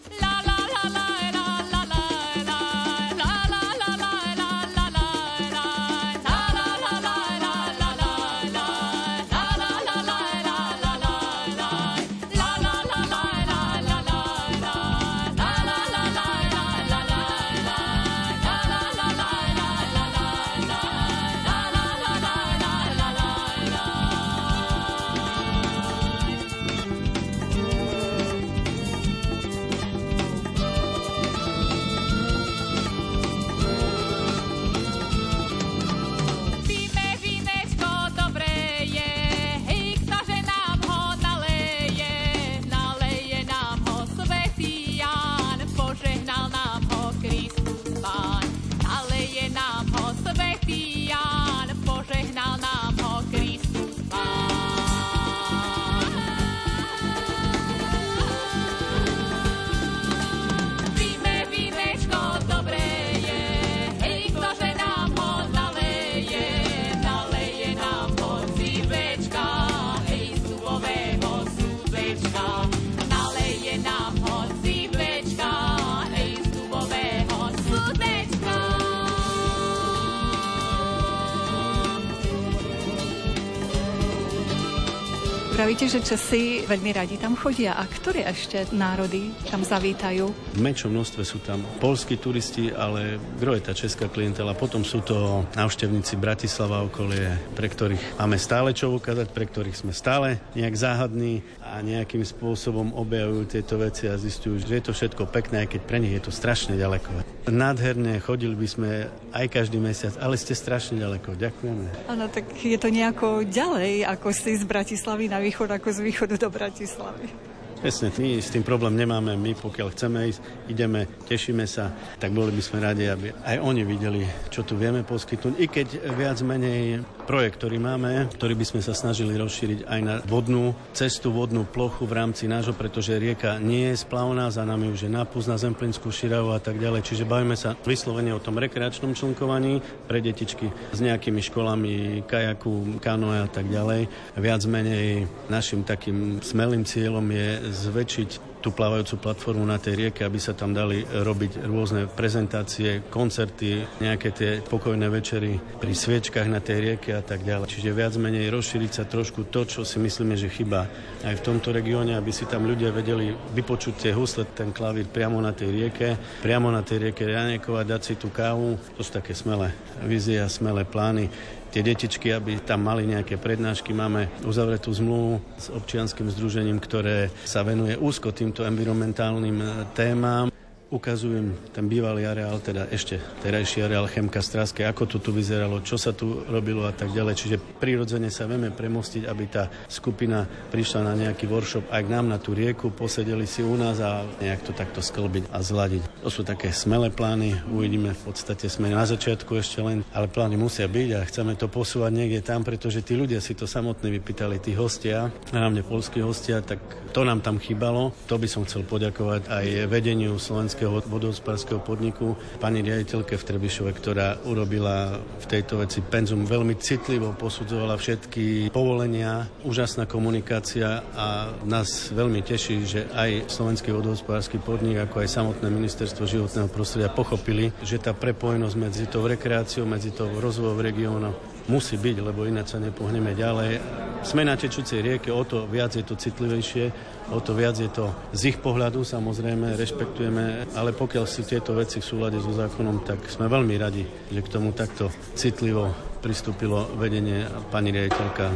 Vravíte, že Česi veľmi radi tam chodia. A ktoré ešte národy tam zavítajú? V menšom množstve sú tam polskí turisti, ale gro je tá česká klientela. Potom sú to návštevníci Bratislava okolie, pre ktorých máme stále čo ukázať, pre ktorých sme stále nejak záhadní a nejakým spôsobom objavujú tieto veci a zistujú, že je to všetko pekné, aj keď pre nich je to strašne ďaleko. Nádherne chodili by sme aj každý mesiac, ale ste strašne ďaleko. Ďakujeme. Áno, tak je to nejako ďalej, ako si z Bratislavy na východ, ako z východu do Bratislavy. Presne, my s tým problém nemáme. My pokiaľ chceme ísť, ideme, tešíme sa, tak boli by sme radi, aby aj oni videli, čo tu vieme poskytnúť. I keď viac menej projekt, ktorý máme, ktorý by sme sa snažili rozšíriť aj na vodnú cestu, vodnú plochu v rámci nášho, pretože rieka nie je splavná, za nami už je nápust na Zemplínskú širavu a tak ďalej. Čiže bavíme sa vyslovene o tom rekreačnom člnkovaní pre detičky s nejakými školami kajaku, kanoe a tak ďalej. Viac menej našim takým smelým cieľom je zväčšiť tú plávajúcu platformu na tej rieke, aby sa tam dali robiť rôzne prezentácie, koncerty, nejaké tie pokojné večery pri sviečkach na tej rieke a tak ďalej. Čiže viac menej rozšíriť sa trošku to, čo si myslíme, že chyba aj v tomto regióne, aby si tam ľudia vedeli vypočuť tie husle, ten klavír priamo na tej rieke, priamo na tej rieke Janekova, dať si tú kávu. To sú také smelé vízie a smelé plány tie detičky, aby tam mali nejaké prednášky. Máme uzavretú zmluvu s občianským združením, ktoré sa venuje úzko týmto environmentálnym témam ukazujem ten bývalý areál, teda ešte terajší areál Chemka Stráske, ako to tu vyzeralo, čo sa tu robilo a tak ďalej. Čiže prirodzene sa vieme premostiť, aby tá skupina prišla na nejaký workshop aj k nám na tú rieku, posedeli si u nás a nejak to takto sklbiť a zladiť. To sú také smelé plány, uvidíme, v podstate sme na začiatku ešte len, ale plány musia byť a chceme to posúvať niekde tam, pretože tí ľudia si to samotní vypýtali, tí hostia, hlavne polskí hostia, tak to nám tam chýbalo. To by som chcel poďakovať aj vedeniu Slovenského Slovenského vodohospodárskeho podniku, pani riaditeľke v Trebišove, ktorá urobila v tejto veci penzum veľmi citlivo, posudzovala všetky povolenia, úžasná komunikácia a nás veľmi teší, že aj Slovenský vodohospodársky podnik, ako aj samotné ministerstvo životného prostredia pochopili, že tá prepojenosť medzi tou rekreáciou, medzi tou rozvojou regiónu musí byť, lebo ináč sa nepohneme ďalej. Sme na tečúcej rieke, o to viac je to citlivejšie o to viac je to z ich pohľadu, samozrejme, rešpektujeme, ale pokiaľ si tieto veci v súlade so zákonom, tak sme veľmi radi, že k tomu takto citlivo pristúpilo vedenie pani riaditeľka.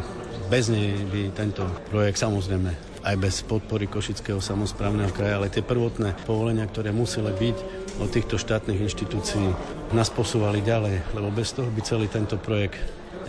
Bez nej by tento projekt samozrejme aj bez podpory Košického samozprávneho kraja, ale tie prvotné povolenia, ktoré museli byť od týchto štátnych inštitúcií, nás posúvali ďalej, lebo bez toho by celý tento projekt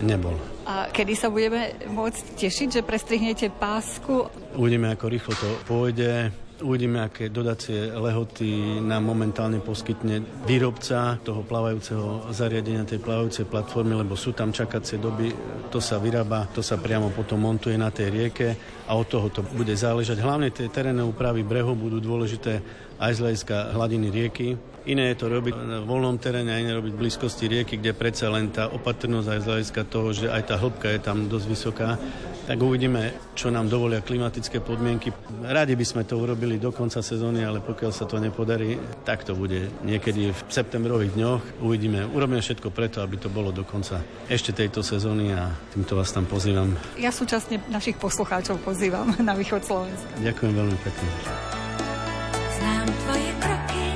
nebol. A kedy sa budeme môcť tešiť, že prestrihnete pásku? Uvidíme, ako rýchlo to pôjde. Uvidíme, aké dodacie lehoty nám momentálne poskytne výrobca toho plávajúceho zariadenia, tej plávajúcej platformy, lebo sú tam čakacie doby, to sa vyrába, to sa priamo potom montuje na tej rieke a od toho to bude záležať. Hlavne tie terénne úpravy brehov budú dôležité aj z hľadiska hladiny rieky, Iné je to robiť na voľnom teréne a iné robiť v blízkosti rieky, kde predsa len tá opatrnosť aj z hľadiska toho, že aj tá hĺbka je tam dosť vysoká. Tak uvidíme, čo nám dovolia klimatické podmienky. Radi by sme to urobili do konca sezóny, ale pokiaľ sa to nepodarí, tak to bude niekedy v septembrových dňoch. Uvidíme. Urobíme všetko preto, aby to bolo do konca ešte tejto sezóny a týmto vás tam pozývam. Ja súčasne našich poslucháčov pozývam na východ Slovenska. Ďakujem veľmi pekne. Znám tvoje kroky,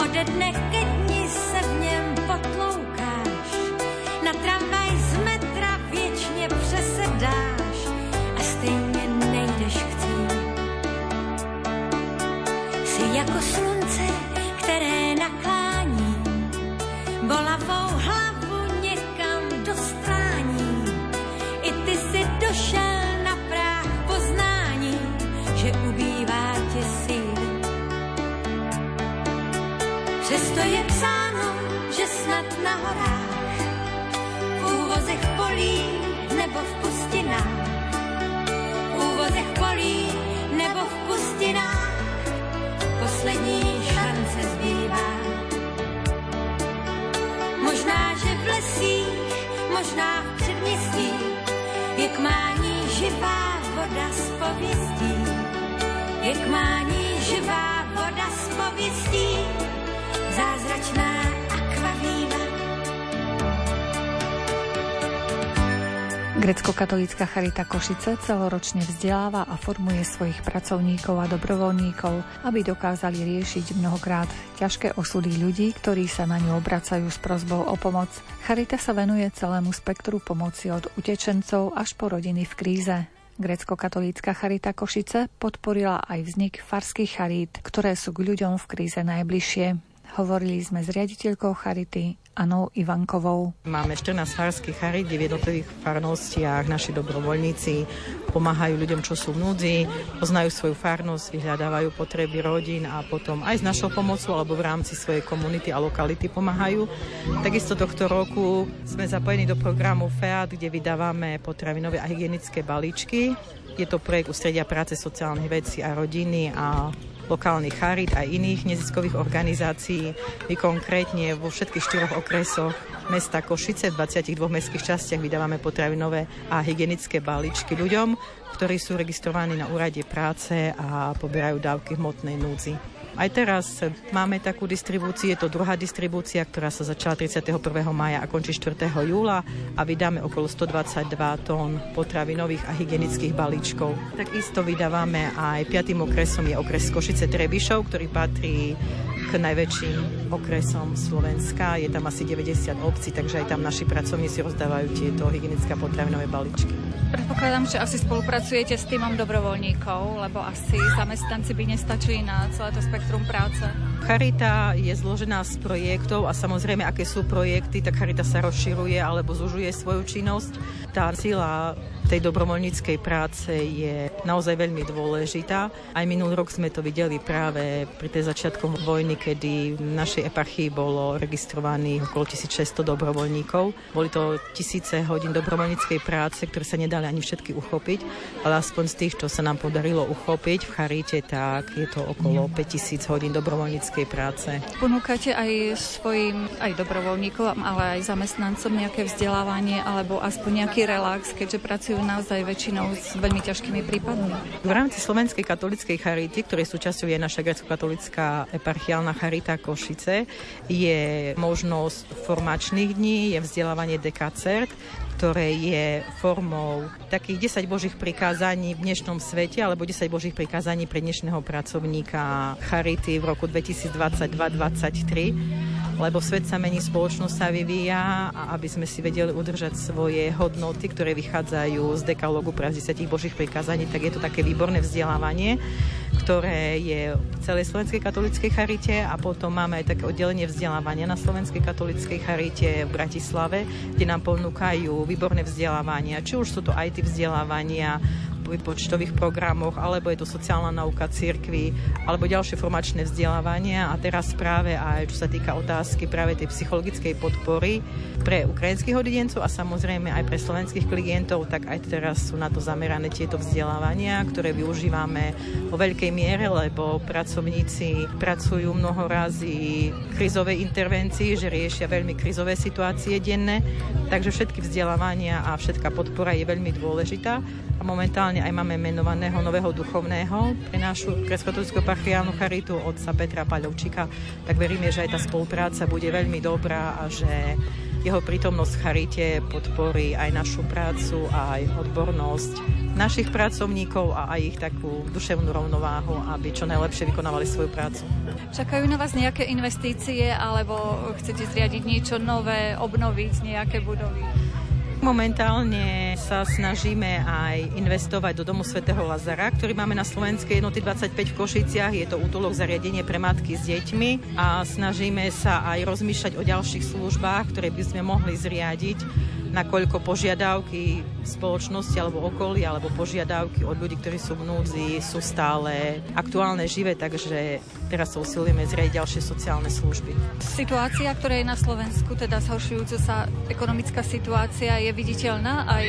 ode dne ke v pustinách, poslední šance zbývá. Možná, že v lesích, možná předměstí, jak mání živá voda z pověstí, mání živá voda z pověstí, zázračná Grecko-katolícka Charita Košice celoročne vzdeláva a formuje svojich pracovníkov a dobrovoľníkov, aby dokázali riešiť mnohokrát ťažké osudy ľudí, ktorí sa na ňu obracajú s prozbou o pomoc. Charita sa venuje celému spektru pomoci od utečencov až po rodiny v kríze. Grecko-katolícka Charita Košice podporila aj vznik farských charít, ktoré sú k ľuďom v kríze najbližšie. Hovorili sme s riaditeľkou Charity Anou Ivankovou. Máme 14 farských charit, v jednotlivých farnostiach naši dobrovoľníci pomáhajú ľuďom, čo sú v núdzi, poznajú svoju farnosť, vyhľadávajú potreby rodín a potom aj s našou pomocou alebo v rámci svojej komunity a lokality pomáhajú. Takisto tohto roku sme zapojení do programu FEAD, kde vydávame potravinové a hygienické balíčky. Je to projekt Ústredia práce sociálnych vecí a rodiny a lokálnych charit a iných neziskových organizácií. My konkrétne vo všetkých štyroch okresoch mesta Košice v 22 mestských častiach vydávame potravinové a hygienické balíčky ľuďom, ktorí sú registrovaní na úrade práce a poberajú dávky hmotnej núdzi. Aj teraz máme takú distribúciu, je to druhá distribúcia, ktorá sa začala 31. maja a končí 4. júla a vydáme okolo 122 tón potravinových a hygienických balíčkov. Takisto vydávame aj 5. okresom je okres Košice Trebišov, ktorý patrí k najväčším okresom Slovenska. Je tam asi 90 obcí, takže aj tam naši pracovníci rozdávajú tieto hygienické potravinové balíčky. Predpokladám, že asi spolupracujete s týmom dobrovoľníkov, lebo asi zamestnanci by nestačili na celé to spektrum práce. Charita je zložená z projektov a samozrejme, aké sú projekty, tak Charita sa rozširuje alebo zužuje svoju činnosť. Tá sila tej dobrovoľníckej práce je naozaj veľmi dôležitá. Aj minulý rok sme to videli práve pri tej začiatkom vojny, kedy v našej eparchii bolo registrovaných okolo 1600 dobrovoľníkov. Boli to tisíce hodín dobrovoľníckej práce, ktoré sa nedali ani všetky uchopiť, ale aspoň z tých, čo sa nám podarilo uchopiť v Charite, tak je to okolo 5000 hodín dobrovoľníckej práce. Ponúkate aj svojim aj dobrovoľníkom, ale aj zamestnancom nejaké vzdelávanie alebo aspoň nejaký relax, keďže pracujú naozaj väčšinou s veľmi ťažkými prípadmi. V rámci Slovenskej katolíckej charity, ktorej súčasťou je naša grecko-katolická eparchiálna charita Košice, je možnosť formačných dní, je vzdelávanie dekacert, ktoré je formou takých 10 božích prikázaní v dnešnom svete alebo 10 božích prikázaní pre dnešného pracovníka Charity v roku 2022-2023 lebo svet sa mení, spoločnosť sa vyvíja a aby sme si vedeli udržať svoje hodnoty, ktoré vychádzajú z dekalógu pre 10 božích prikázaní, tak je to také výborné vzdelávanie, ktoré je v celej Slovenskej katolíckej charite a potom máme aj také oddelenie vzdelávania na Slovenskej katolíckej charite v Bratislave, kde nám ponúkajú výborné vzdelávania, či už sú to IT vzdelávania, počtových programoch, alebo je to sociálna nauka cirkvi, alebo ďalšie formačné vzdelávania a teraz práve aj čo sa týka otázky práve tej psychologickej podpory pre ukrajinských odiedencov a samozrejme aj pre slovenských klientov, tak aj teraz sú na to zamerané tieto vzdelávania, ktoré využívame vo veľkej miere, lebo pracovníci pracujú mnoho razy v krizovej intervencii, že riešia veľmi krizové situácie denné, takže všetky vzdelávania a všetká podpora je veľmi dôležitá. A momentálne aj máme menovaného nového duchovného pre našu kresťanskú parchiálnu charitu otca Petra Paľovčika, tak veríme, že aj tá spolupráca bude veľmi dobrá a že jeho prítomnosť v charite podporí aj našu prácu aj odbornosť našich pracovníkov a aj ich takú duševnú rovnováhu, aby čo najlepšie vykonávali svoju prácu. Čakajú na vás nejaké investície alebo chcete zriadiť niečo nové, obnoviť nejaké budovy? Momentálne sa snažíme aj investovať do Domu svätého Lazara, ktorý máme na Slovenskej jednoty 25 v Košiciach. Je to útulok zariadenie pre matky s deťmi a snažíme sa aj rozmýšľať o ďalších službách, ktoré by sme mohli zriadiť nakoľko požiadavky spoločnosti alebo okolia, alebo požiadavky od ľudí, ktorí sú v núdzi, sú stále aktuálne, živé, takže teraz sa usilujeme zriadiť ďalšie sociálne služby. Situácia, ktorá je na Slovensku, teda zhoršujúca sa ekonomická situácia, je viditeľná aj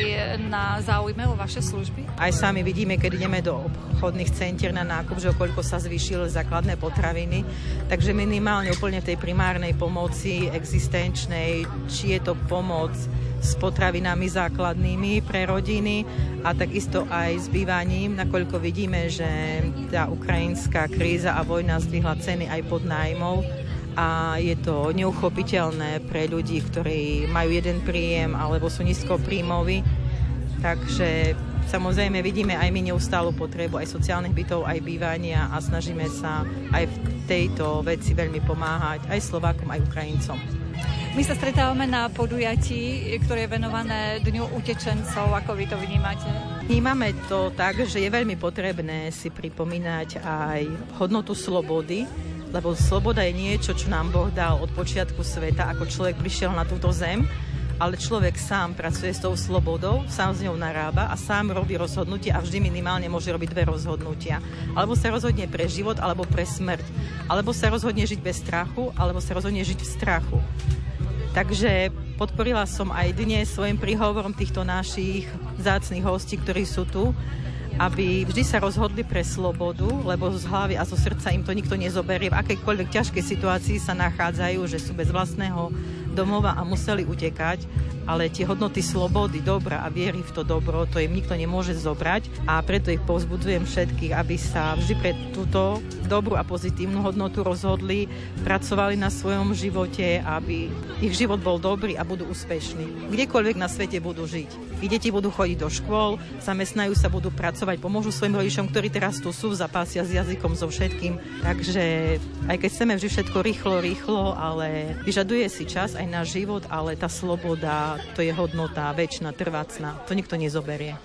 na záujme o vaše služby? Aj sami vidíme, keď ideme do obchodných centier na nákup, že koľko sa zvýšili základné potraviny, takže minimálne úplne v tej primárnej pomoci existenčnej, či je to pomoc s potravinami základnými pre rodiny a takisto aj s bývaním, nakoľko vidíme, že tá ukrajinská kríza a vojna zdvihla ceny aj pod nájmov a je to neuchopiteľné pre ľudí, ktorí majú jeden príjem alebo sú nízko príjmoví Takže Samozrejme vidíme aj my neustálu potrebu aj sociálnych bytov, aj bývania a snažíme sa aj v tejto veci veľmi pomáhať aj Slovákom, aj Ukrajincom. My sa stretávame na podujatí, ktoré je venované Dňu utečencov. Ako vy to vnímate? Vnímame to tak, že je veľmi potrebné si pripomínať aj hodnotu slobody, lebo sloboda je niečo, čo nám Boh dal od počiatku sveta, ako človek prišiel na túto zem ale človek sám pracuje s tou slobodou, sám s ňou narába a sám robí rozhodnutia a vždy minimálne môže robiť dve rozhodnutia. Alebo sa rozhodne pre život, alebo pre smrť. Alebo sa rozhodne žiť bez strachu, alebo sa rozhodne žiť v strachu. Takže podporila som aj dnes svojim príhovorom týchto našich zácných hostí, ktorí sú tu, aby vždy sa rozhodli pre slobodu, lebo z hlavy a zo srdca im to nikto nezoberie. V akejkoľvek ťažkej situácii sa nachádzajú, že sú bez vlastného domova a museli utekať, ale tie hodnoty slobody, dobra a viery v to dobro, to im nikto nemôže zobrať a preto ich povzbudzujem všetkých, aby sa vždy pre túto dobrú a pozitívnu hodnotu rozhodli, pracovali na svojom živote, aby ich život bol dobrý a budú úspešní. Kdekoľvek na svete budú žiť. Ich deti budú chodiť do škôl, zamestnajú sa, budú pracovať, pomôžu svojim rodičom, ktorí teraz tu sú, zapásia s jazykom, so všetkým. Takže aj keď chceme vždy všetko rýchlo, rýchlo, ale vyžaduje si čas aj náš život, ale tá sloboda, to je hodnota väčšina, trvácna. To nikto nezoberie.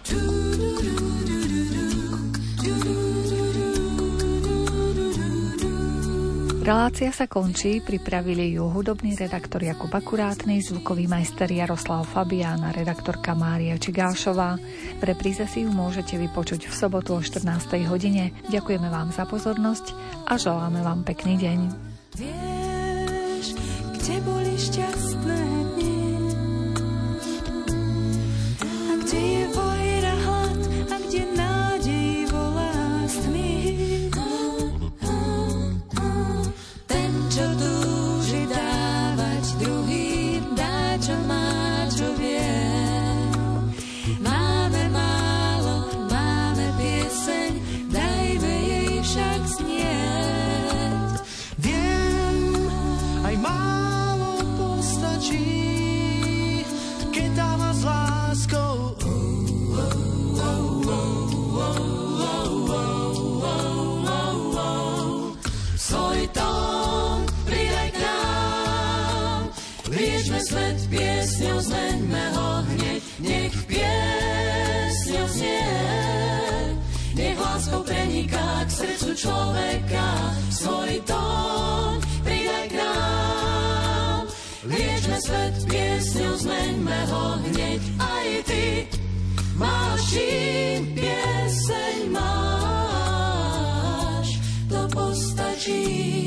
Relácia sa končí, pripravili ju hudobný redaktor Jakub Akurátny, zvukový majster Jaroslav Fabián a redaktorka Mária Čigášová. V repríze si ju môžete vypočuť v sobotu o 14. hodine. Ďakujeme vám za pozornosť a želáme vám pekný deň. K srdcu človeka, svoj tón pridaj k nám. Liečme svet piesňou, zmeňme ho hneď, aj ty máš čím pieseň máš, to postačí.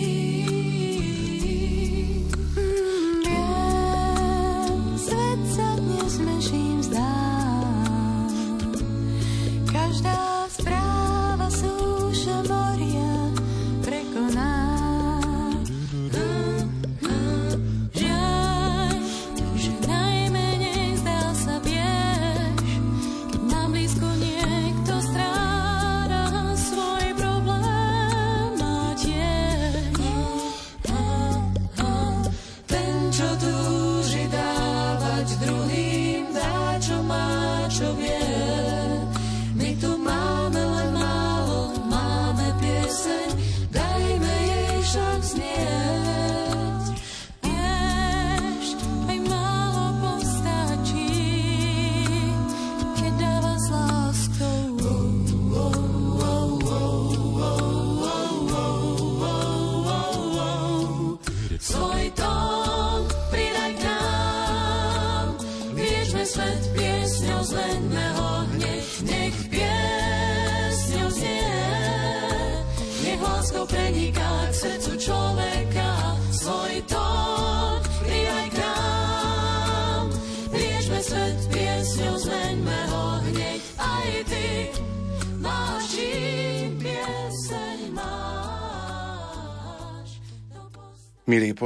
Milí